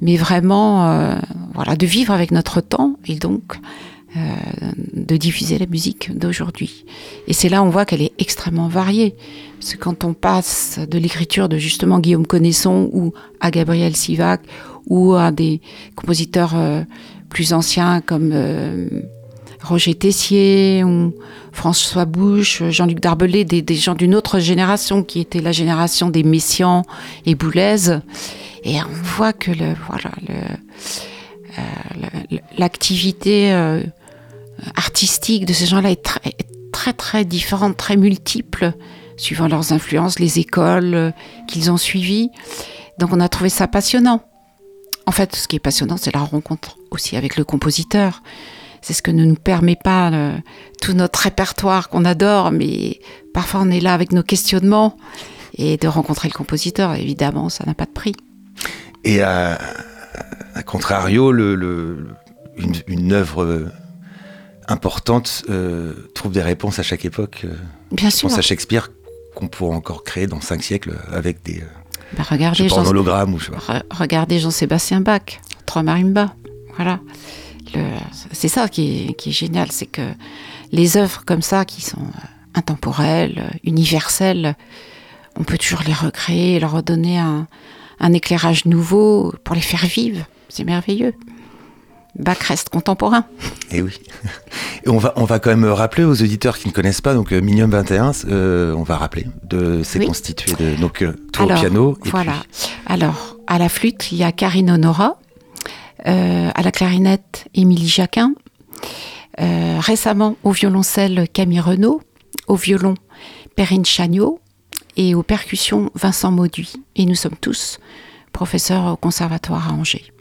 mais vraiment, euh, voilà, de vivre avec notre temps et donc euh, de diffuser la musique d'aujourd'hui. Et c'est là on voit qu'elle est extrêmement variée. Parce que quand on passe de l'écriture de justement Guillaume Connaisson ou à Gabriel Sivac ou à des compositeurs euh, plus anciens comme Roger Tessier François Bouche, Jean-Luc Darbelé, des, gens d'une autre génération qui était la génération des Messians et Boulez. Et on voit que le, voilà, euh, l'activité euh, artistique de ces gens-là est très, est très très différente, très multiple, suivant leurs influences, les écoles euh, qu'ils ont suivies. Donc on a trouvé ça passionnant. En fait, ce qui est passionnant, c'est la rencontre aussi avec le compositeur. C'est ce que ne nous permet pas le- tout notre répertoire qu'on adore, mais parfois on est là avec nos questionnements et de rencontrer le compositeur, évidemment, ça n'a pas de prix. Et à, à contrario, le, le- une, une œuvre euh, importante euh, trouve des réponses à chaque époque. euh, Bien Je sûr. pense à Shakespeare qu'on pourra encore créer dans cinq siècles avec des euh, Bah, je regardez, sais pas, en Jean- hologramme ou je sais pas. Re- regardez Jean-Sébastien Bach, trois marimbas. Voilà. C'est ça qui est, qui est génial, c'est que les œuvres comme ça, qui sont euh, intemporelles, universelles, on peut toujours les recréer, leur redonner un, un éclairage nouveau pour les faire vivre. C'est merveilleux. Bach reste contemporain. [LAUGHS] Et oui. Et on va, on va quand même rappeler aux auditeurs qui ne connaissent pas, donc euh, Minium 21, euh, on va rappeler, de, c'est Oui. constitué de, donc, toi Alors, au piano. Et voilà. puis- Alors, à la flûte, il y a Karine Honora. Euh, à la clarinette, Émilie Jacquin. Euh, récemment, au violoncelle, Camille Renaud. Au violon, Perrine Chagnot. Et aux percussions, Vincent Mauduit. Et nous sommes tous professeurs au conservatoire à Angers.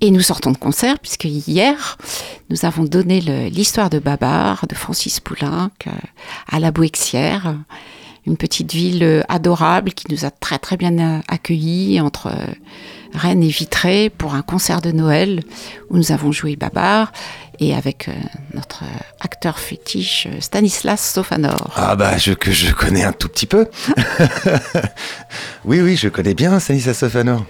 Et nous sortons de concert, puisque hier, nous avons donné l'histoire de Babar, de Francis Poulenc, euh, à la Bouexière, une petite ville euh, adorable qui nous a très très bien euh, accueillis entre euh, Rennes et Vitré pour un concert de Noël où nous avons joué Babar et avec notre acteur fétiche Stanislas Sofanor. Ah bah je, que je connais un tout petit peu. [LAUGHS] oui, oui, je connais bien Stanislas Sofanor.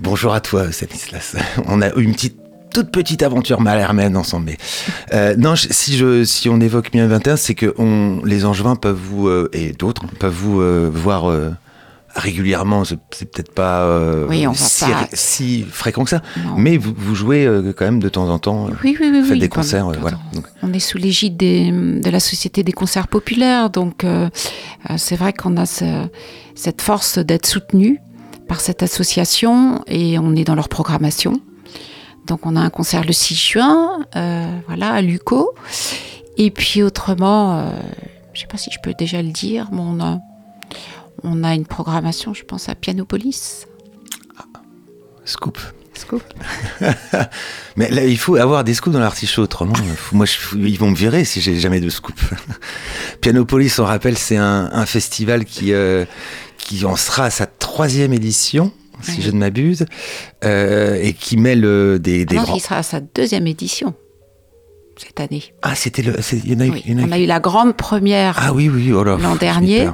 Bonjour à toi Stanislas. On a eu une petite toute petite aventure malhermaine ensemble. Mais euh, non, je- si je si on évoque Minium 21, c'est que on, les Angevins peuvent vous euh, et d'autres peuvent vous euh, voir euh, régulièrement. C'est peut-être pas, Oui, si, pas- si fréquent que ça, Non. mais vous, vous jouez quand même de temps en temps. Oui, oui, oui. faites oui, des concerts, voilà. Donc, On est sous l'égide de la Société des concerts populaires, donc c'est vrai qu'on a ce- cette force d'être soutenu par cette association et on est dans leur programmation. Donc on a un concert le 6 juin, euh, voilà, à Luco. Et puis autrement, euh, je sais pas si je peux déjà le dire, mais on a, on a une programmation, je pense, à Pianopolis. scoop. Scoop. [LAUGHS] Mais là, il faut avoir des scoops dans l'artichaut, autrement, euh, moi, je- ils vont me virer si j'ai jamais de scoop. [LAUGHS] Pianopolis, on rappelle, c'est un, un festival qui, euh, qui en sera à sa troisième édition, si Oui. je ne m'abuse, euh, et qui mêle des, des Non, grands. il sera à sa deuxième édition cette année. Ah, c'était le. Il y en a eu. Oui, y en a eu- on a eu la grande première Ah oui, oui, oh l'an dernier.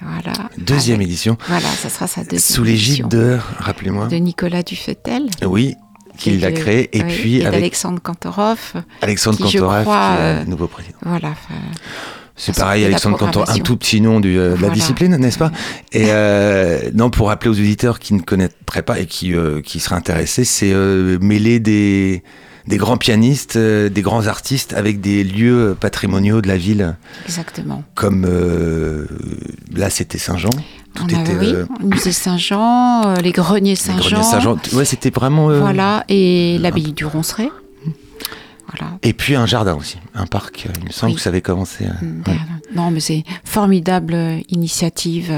Voilà. Deuxième Avec- édition. Voilà, ça sera sa deuxième Sous l'égide de. Rappelez-moi. de Nicolas Dufetel. Oui, qui l'a créé. Et oui, puis et avec d'Alexandre Kantorov. Alexandre qui, je Kantorov, crois, qui est euh, nouveau président. Voilà. enfin, C'est pareil, Alexandre Cantor, un tout petit nom du, euh, de la Voilà. discipline, n'est-ce pas? Et euh, non, pour rappeler aux auditeurs qui ne connaîtraient pas et qui, euh, qui seraient intéressés, c'est euh, mêler des, des grands pianistes, euh, des grands artistes avec des lieux patrimoniaux de la ville, Exactement. comme euh, là c'était Saint-Jean. Tout On était avait, oui, euh, le musée Saint-Jean, euh, les greniers les Saint-Jean. greniers Saint-Jean. Ouais, c'était vraiment. euh, Voilà, et l'abbaye du Ronceret. Voilà. Et puis un jardin aussi, un parc. euh, Il me semble Oui. que ça avait commencé. euh, Mm. Non, mais c'est formidable euh, initiative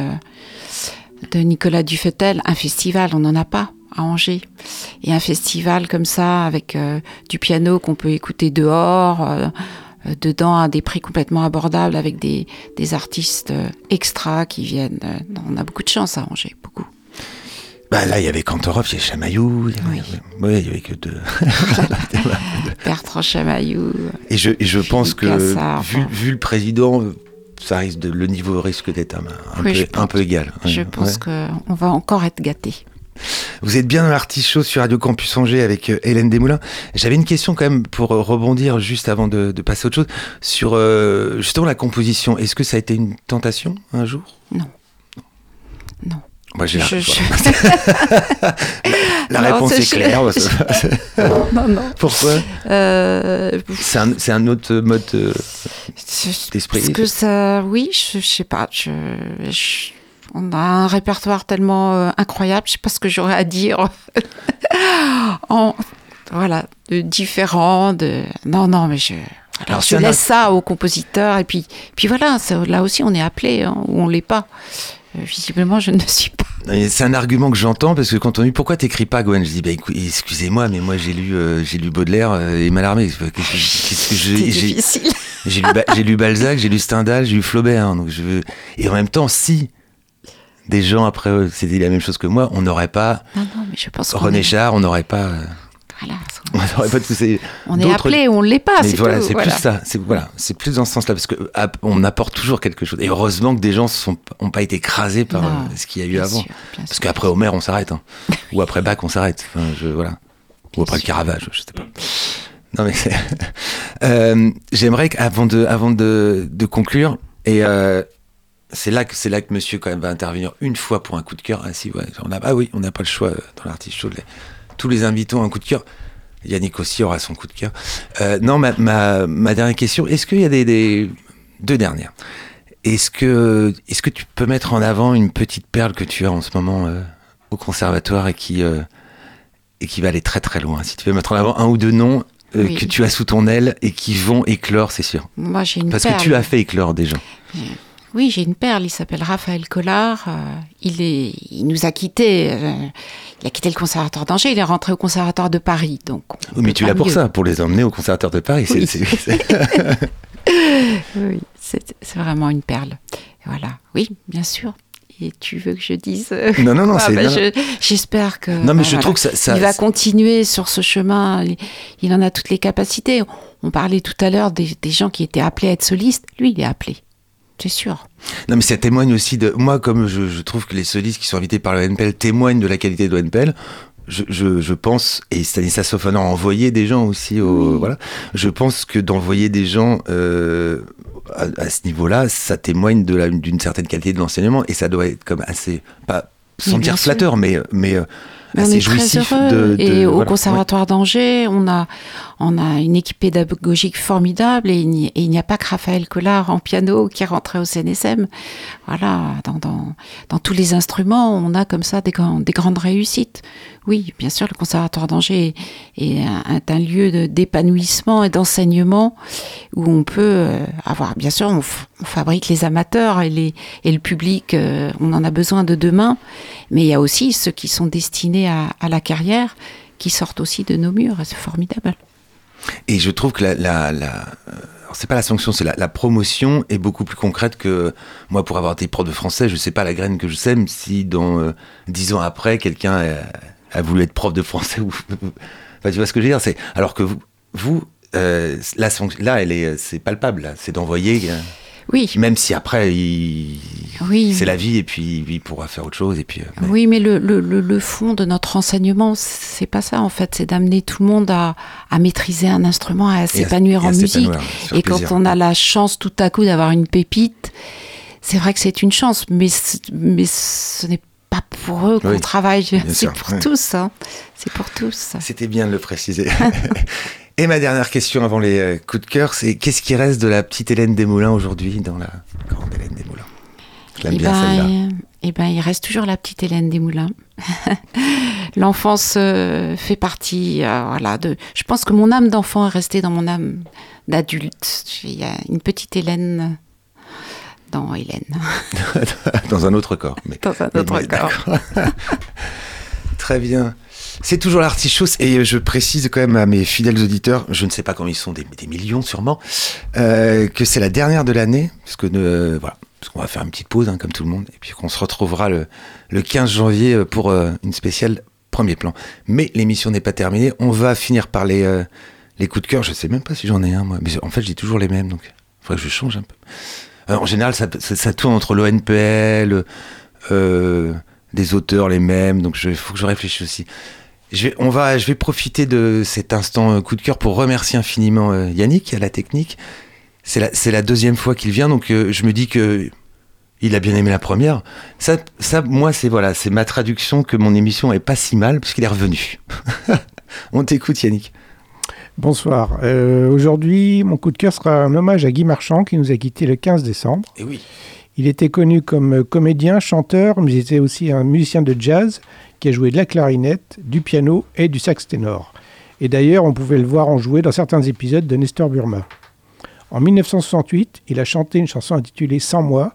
de Nicolas Dufetel. Un festival, on n'en a pas à Angers. Et un festival comme ça, avec euh, du piano qu'on peut écouter dehors, euh, dedans à des prix complètement abordables, avec des, des artistes euh, extra qui viennent. on a beaucoup de chance à Angers, beaucoup. Bah là, il y avait Kantorov, il y avait Chamaillou. Il y avait, Oui. ouais, il y avait que deux. [LAUGHS] Bertrand Chamaillou. Et je, et je pense que, vu, enfin. vu le président, ça risque de, le niveau risque d'être un, un Oui, je peu, un peu égal. Je Ouais, pense qu'on va encore être gâtés. Vous êtes bien dans l'artichaut sur Radio Campus Angers avec euh, Hélène Desmoulins. J'avais une question quand même pour euh, rebondir juste avant de, de passer à autre chose sur euh, justement la composition. Est-ce que ça a été une tentation un jour? Non. Non. Moi, j'ai la, Je- je- [LAUGHS] la Non, réponse est claire. [LAUGHS] non, non. Pourquoi Euh, C'est un, c'est un autre mode euh, d'esprit. Parce que ça, oui, je, je sais pas. Je, on a un répertoire tellement euh, incroyable. Je sais pas ce que j'aurais à dire. [LAUGHS] en, voilà, de différent. De non, non, mais je. voilà, Alors, je un laisse ça aux compositeurs et puis, puis voilà. ça- Là aussi, on est appelé hein, ou on l'est pas. Euh, visiblement, je ne suis pas. C'est un argument que j'entends parce que quand on dit pourquoi t'écris pas Gwen, je dis bah excusez-moi mais moi j'ai lu euh, j'ai lu Baudelaire euh, et Mallarmé. Qu'est-ce que, j'ai j'ai- difficile. [LAUGHS] j'ai lu, Ba- j'ai lu Balzac, j'ai lu Stendhal, j'ai lu Flaubert. hein, donc je veux... Et en même temps, si des gens après eux c'était la même chose que moi, on n'aurait pas Non, non, mais je pense René Char, on n'aurait pas voilà, on n'aurait pas tous ces on est appelé on l'est pas. c'est voilà, voilà. plus ça. C'est voilà, c'est plus dans ce sens-là parce que euh, on apporte toujours quelque chose. Et heureusement que des gens sont ont pas été écrasés par Non, euh, ce qu'il y a eu avant. sûr, Parce qu'après Homer, on s'arrête. hein. [LAUGHS] Ou après Bach, on s'arrête. Enfin, je, voilà. Ou après le. Caravage, je sais pas. Non, mais [LAUGHS] Euh, j'aimerais qu'avant de, avant de, de conclure, et euh, c'est là que c'est là que monsieur quand même va intervenir une fois pour un coup de cœur. Ah, si, ouais, on a, ah oui, on n'a pas le choix dans l'artiste Tous les invités ont un coup de cœur. Yannick aussi aura son coup de cœur. Euh, non, ma, ma, ma dernière question, est-ce qu'il y a des, des- deux dernières Est-ce que, est-ce que tu peux mettre en avant une petite perle que tu as en ce moment euh, au conservatoire et qui, euh, et qui va aller très très loin? Si tu veux mettre en avant un ou deux noms Oui. que tu as sous ton aile et qui vont éclore, c'est sûr. Moi, j'ai une Parce perle. que tu as fait éclore des gens. Oui, j'ai une perle. Il s'appelle Raphaël Collard. euh, il, est, il nous a quittés. euh, il a quitté le conservatoire d'Angers. Il est rentré au conservatoire de Paris. Donc, on Oui, mais tu l'as pour ça, pour les emmener au conservatoire de Paris. c'est- Oui. c'est- [LAUGHS] c'est- Oui, c'est c'est vraiment une perle. Et voilà. Oui, bien sûr. Et tu veux que je dise euh, Non, non, non, ah, c'est. bah, non. je- J'espère que. Non, mais bah, je voilà. trouve que ça. ça- il va continuer sur ce chemin. Il, il en a toutes les capacités. On parlait tout à l'heure des, des gens qui étaient appelés à être solistes. Lui, il est appelé. C'est sûr? Non, mais ça témoigne aussi de. Moi, comme je, je trouve que les solistes qui sont invités par l'ONPL témoignent de la qualité de l'ONPL, je, je, je pense, et Stanislas Sofaner a envoyé des gens aussi au. Voilà. Je pense que d'envoyer des gens euh, à, à ce niveau-là, ça témoigne d'une certaine qualité de l'enseignement, et ça doit être comme assez. Pas, sûr. flatteur, mais, mais Mais on est très heureux. de, de- et au. Conservatoire d'Angers, on a, on a une équipe pédagogique formidable et il n'y et il n'y a pas que Raphaël Collard en piano qui est rentré au CNSM. Voilà, dans, dans, dans tous les instruments, on a comme ça des, grands- des grandes réussites. Oui, bien sûr, le Conservatoire d'Angers est, un, lieu d'épanouissement et d'enseignement où on peut euh, avoir, bien sûr, on, fabrique les amateurs et, le public, euh, on en a besoin de demain, mais il y a aussi ceux qui sont destinés à, la carrière qui sortent aussi de nos murs, c'est formidable. Et je trouve que la, la, la euh, c'est pas la sanction, c'est la, promotion est beaucoup plus concrète que moi pour avoir été prof de français, je sais pas la graine que je sème si dans euh, dix ans après quelqu'un a voulu être prof de français ou [LAUGHS] enfin, tu vois ce que je veux dire, c'est alors que vous vous euh, là elle est c'est palpable c'est d'envoyer euh, Oui. Même si après, il... Oui. c'est la vie et puis il pourra faire autre chose. Et puis, euh, mais- Oui, mais le, le, le, fond de notre enseignement, c'est pas ça en fait, c'est d'amener tout le monde à, à maîtriser un instrument, à s'épanouir en musique. faire Et quand plaisir. on a la chance tout à coup d'avoir une pépite, c'est vrai que c'est une chance, mais, mais ce n'est pas pour eux qu'on Oui, travaille, c'est pour ouais. tous. hein. C'est pour tous. C'était bien de le préciser. [LAUGHS] et ma dernière question avant les euh, coups de cœur, c'est qu'est-ce qui reste de la petite Hélène Desmoulins aujourd'hui dans la grande Hélène Desmoulins? Je l'aime Eh bien ben, celle-là. eh ben, il reste toujours la petite Hélène Desmoulins. [LAUGHS] L'enfance euh, fait partie, euh, voilà, de. Je pense que mon âme d'enfant est restée dans mon âme d'adulte. Il y a une petite Hélène dans Hélène, [LAUGHS] dans un autre corps. Mais, dans un autre mais corps. [LAUGHS] Très bien. C'est toujours l'artichaut et je précise quand même à mes fidèles auditeurs, je ne sais pas combien ils sont, des, des millions sûrement, euh, que c'est la dernière de l'année, parce que euh, voilà, parce qu'on va faire une petite pause hein, comme tout le monde, et puis qu'on se retrouvera le, le 15 janvier euh, pour euh, une spéciale premier plan. Mais l'émission n'est pas terminée, on va finir par les, euh, les coups de cœur. Je sais même pas si j'en ai un moi, mais en fait j'ai toujours les mêmes, donc il faudrait que je change un peu. Euh, en général, ça, tourne entre l'ONPL, euh, des auteurs les mêmes, donc il faut que je réfléchisse aussi. Je vais, on va, je vais profiter de cet instant euh, coup de cœur pour remercier infiniment euh, Yannick à la technique. C'est la, deuxième fois qu'il vient, donc je me dis que il a bien aimé la première. Ça, ça moi, c'est voilà, c'est ma traduction que mon émission est pas si mal puisqu'il est revenu. [LAUGHS] on t'écoute, Yannick. Bonsoir. Euh, Aujourd'hui, mon coup de cœur sera un hommage à Guy Marchand qui nous a quittés le 15 décembre. Et oui. Il était connu comme comédien, chanteur, mais il était aussi un musicien de jazz qui a joué de la clarinette, du piano et du sax ténor. Et d'ailleurs, on pouvait le voir en jouer dans certains épisodes de Nestor Burma. En 1968, il a chanté une chanson intitulée Sans moi,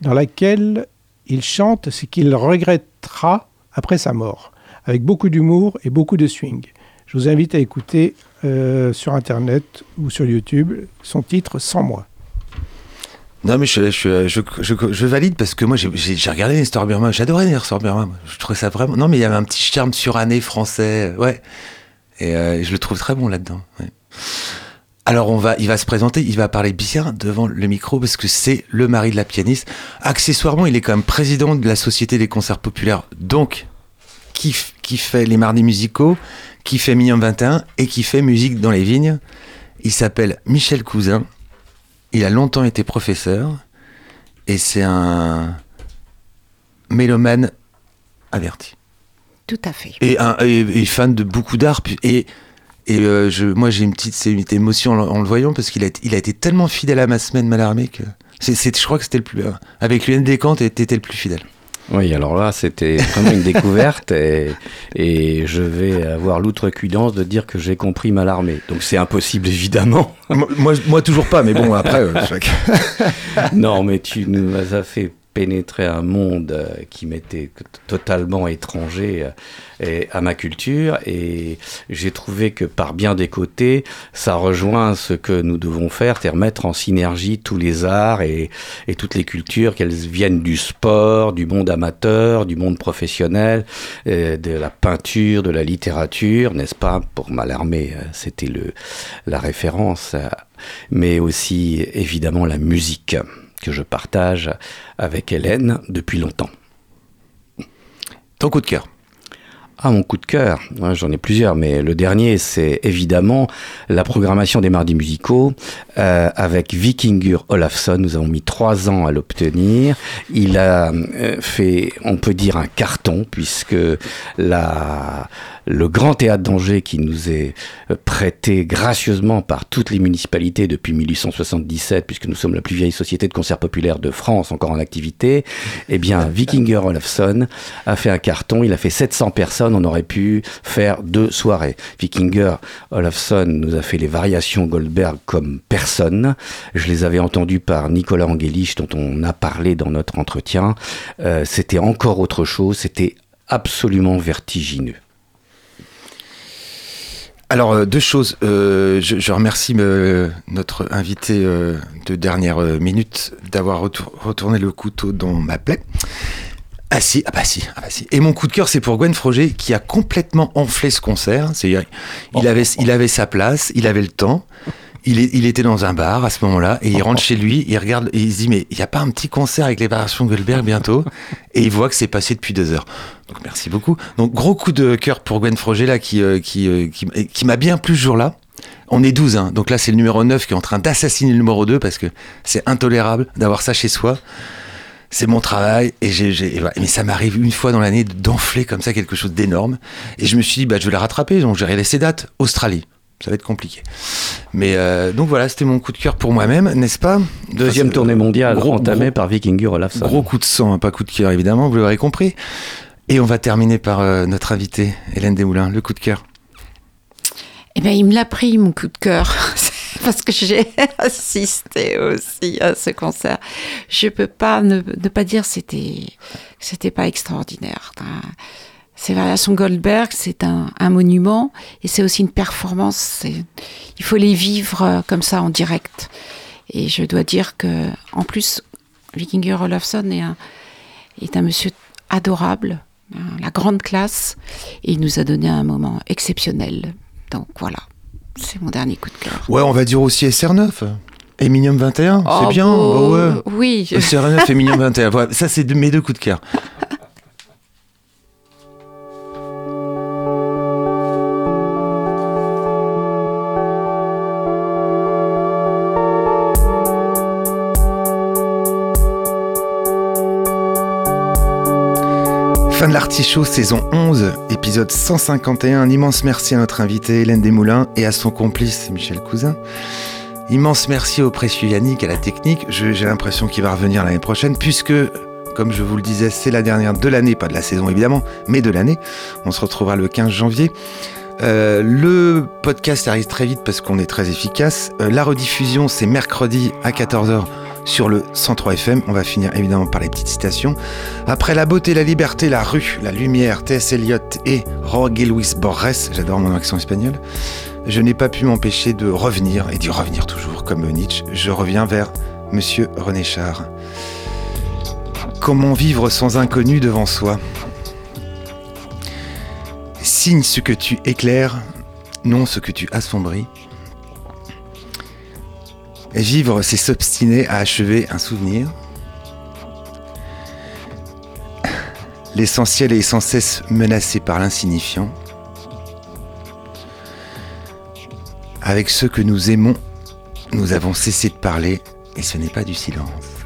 dans laquelle il chante ce qu'il regrettera après sa mort, avec beaucoup d'humour et beaucoup de swing. Je vous invite à écouter euh, sur Internet ou sur YouTube son titre Sans moi. Non, mais je, valide parce que moi, j'ai- regardé Nestor Burma. J'adorais Nestor Burma. moi. Je trouvais ça vraiment. Non, mais il y avait un petit charme suranné français. Ouais. Et euh, je le trouve très bon là-dedans. ouais. Alors, on va, il va se présenter. Il va parler bien devant le micro parce que c'est le mari de la pianiste. Accessoirement, il est quand même président de la Société des concerts populaires. Donc, qui, qui fait les mardis musicaux, qui fait Million 21 et qui fait Musique dans les vignes. Il s'appelle Michel Cousin. Il a longtemps été professeur et c'est un mélomane averti Tout à fait. et, un, et, et fan de beaucoup d'art. Et, et euh, je, moi, j'ai une petite, émotion en, le- en le voyant parce qu'il a, été- il a été tellement fidèle à ma semaine Malarmé que c'est, je crois que c'était le plus. euh, avec l'UN Descamps, t'étais le plus fidèle. Oui, alors là, c'était vraiment une découverte et, et je vais avoir l'outrecuidance de dire que j'ai compris Malarmé. Donc c'est impossible, évidemment. moi, moi, toujours pas, mais bon, après. euh, non, mais tu nous as fait pénétrer un monde euh, qui m'était totalement étranger euh, à ma culture. Et j'ai trouvé que par bien des côtés ça rejoint ce que nous devons faire c'est remettre en synergie tous les arts et, et toutes les cultures qu'elles viennent du sport du monde amateur du monde professionnel euh, de la peinture de la littérature n'est-ce pas? Pour Mallarmé c'était le la référence mais aussi évidemment la musique que je partage avec Hélène depuis longtemps. Ton coup de cœur. Ah, mon coup de cœur, j'en ai plusieurs, mais le dernier, c'est évidemment la programmation des mardis musicaux euh, avec Vikingur Olafsson. Nous avons mis trois ans à l'obtenir. Il a euh, fait, on peut dire, un carton, puisque le grand théâtre d'Angers qui nous est euh, prêté gracieusement par toutes les municipalités depuis 1877, puisque nous sommes la plus vieille société de concert populaire de France encore en activité, eh bien, Vikinger Olafsson a fait un carton, il a fait 700 personnes, on aurait pu faire deux soirées. Vikinger Olafsson nous a fait les variations Goldberg comme personne. Je les avais entendues par Nicolas Angelich, dont on a parlé dans notre entretien. Euh, c'était encore autre chose, c'était absolument vertigineux. Alors, euh, deux choses. Euh, je, remercie notre invité de dernière minute d'avoir retour- retourné le couteau dans ma plaie. Ah si, ah bah si, ah bah si. Et mon coup de cœur, c'est pour Gwen Froger qui a complètement enflé ce concert. C'est-à-dire, il avait, il avait sa place, il avait le temps. il, est, il était dans un bar à ce moment-là et il rentre chez lui, il regarde et il se dit mais il n'y a pas un petit concert avec les variations Goldberg bientôt? [LAUGHS] Et il voit que c'est passé depuis deux heures. Donc merci beaucoup. Donc gros coup de cœur pour Gwen Froger là qui, euh, qui, euh, qui, qui m'a bien plu ce jour-là. On est 12, hein. donc là c'est le numéro 9 qui est en train d'assassiner le numéro 2 parce que c'est intolérable d'avoir ça chez soi. C'est mon travail et j'ai, mais ça m'arrive une fois dans l'année d'enfler comme ça quelque chose d'énorme. Et je me suis dit bah je vais la rattraper. Donc j'ai regardé ces dates. Australie. Ça va être compliqué. Mais euh, donc voilà c'était mon coup de cœur pour moi-même n'est-ce pas? Deuxième Enfin, tournée mondiale gros- entamée gros- par Vikingur Olafsson. Gros coup de sang, hein, pas coup de cœur évidemment, vous l'aurez compris. Et on va terminer par euh, notre invitée, Hélène Desmoulins, le coup de cœur. Eh bien, il me l'a pris, mon coup de cœur, [LAUGHS] [LAUGHS] parce que j'ai [LAUGHS] assisté aussi à ce concert. Je peux pas ne, pas dire c'était c'était pas extraordinaire. hein. Ces variations Goldberg, c'est un, monument et c'est aussi une performance. Il faut les vivre euh, comme ça en direct. Et je dois dire que, en plus, Vikinger Olafsson est un, est un monsieur adorable, hein, la grande classe, et il nous a donné un moment exceptionnel. Donc voilà, c'est mon dernier coup de cœur. Ouais, on va dire aussi SR9. Eminium 21, Oh, c'est bien. beau, bah ouais. Oui, SR9, Eminium 21. Voilà, ça, c'est mes deux coups de cœur. Fin de l'artichaut saison 11, épisode 151. Un immense merci à notre invité Hélène Desmoulins et à son complice Michel Cousin. Immense merci au précieux Yannick à la technique. J'ai l'impression qu'il va revenir l'année prochaine puisque, comme je vous le disais, c'est la dernière de l'année, pas de la saison évidemment, mais de l'année. On se retrouvera le 15 janvier. Euh, le podcast arrive très vite parce qu'on est très efficace. Euh, la rediffusion, c'est mercredi à 14h sur le 103 FM. On va finir évidemment par les petites citations. Après la beauté, la liberté, la rue, la lumière, T.S. Eliot et Jorge Luis Borges, j'adore mon accent espagnol, je n'ai pas pu m'empêcher de revenir, et d'y revenir toujours comme Nietzsche, je reviens vers Monsieur René Char. Comment vivre sans inconnu devant soi? Signe ce que tu éclaires, non ce que tu assombris. Vivre, c'est s'obstiner à achever un souvenir. L'essentiel est sans cesse menacé par l'insignifiant. Avec ceux que nous aimons, nous avons cessé de parler et ce n'est pas du silence.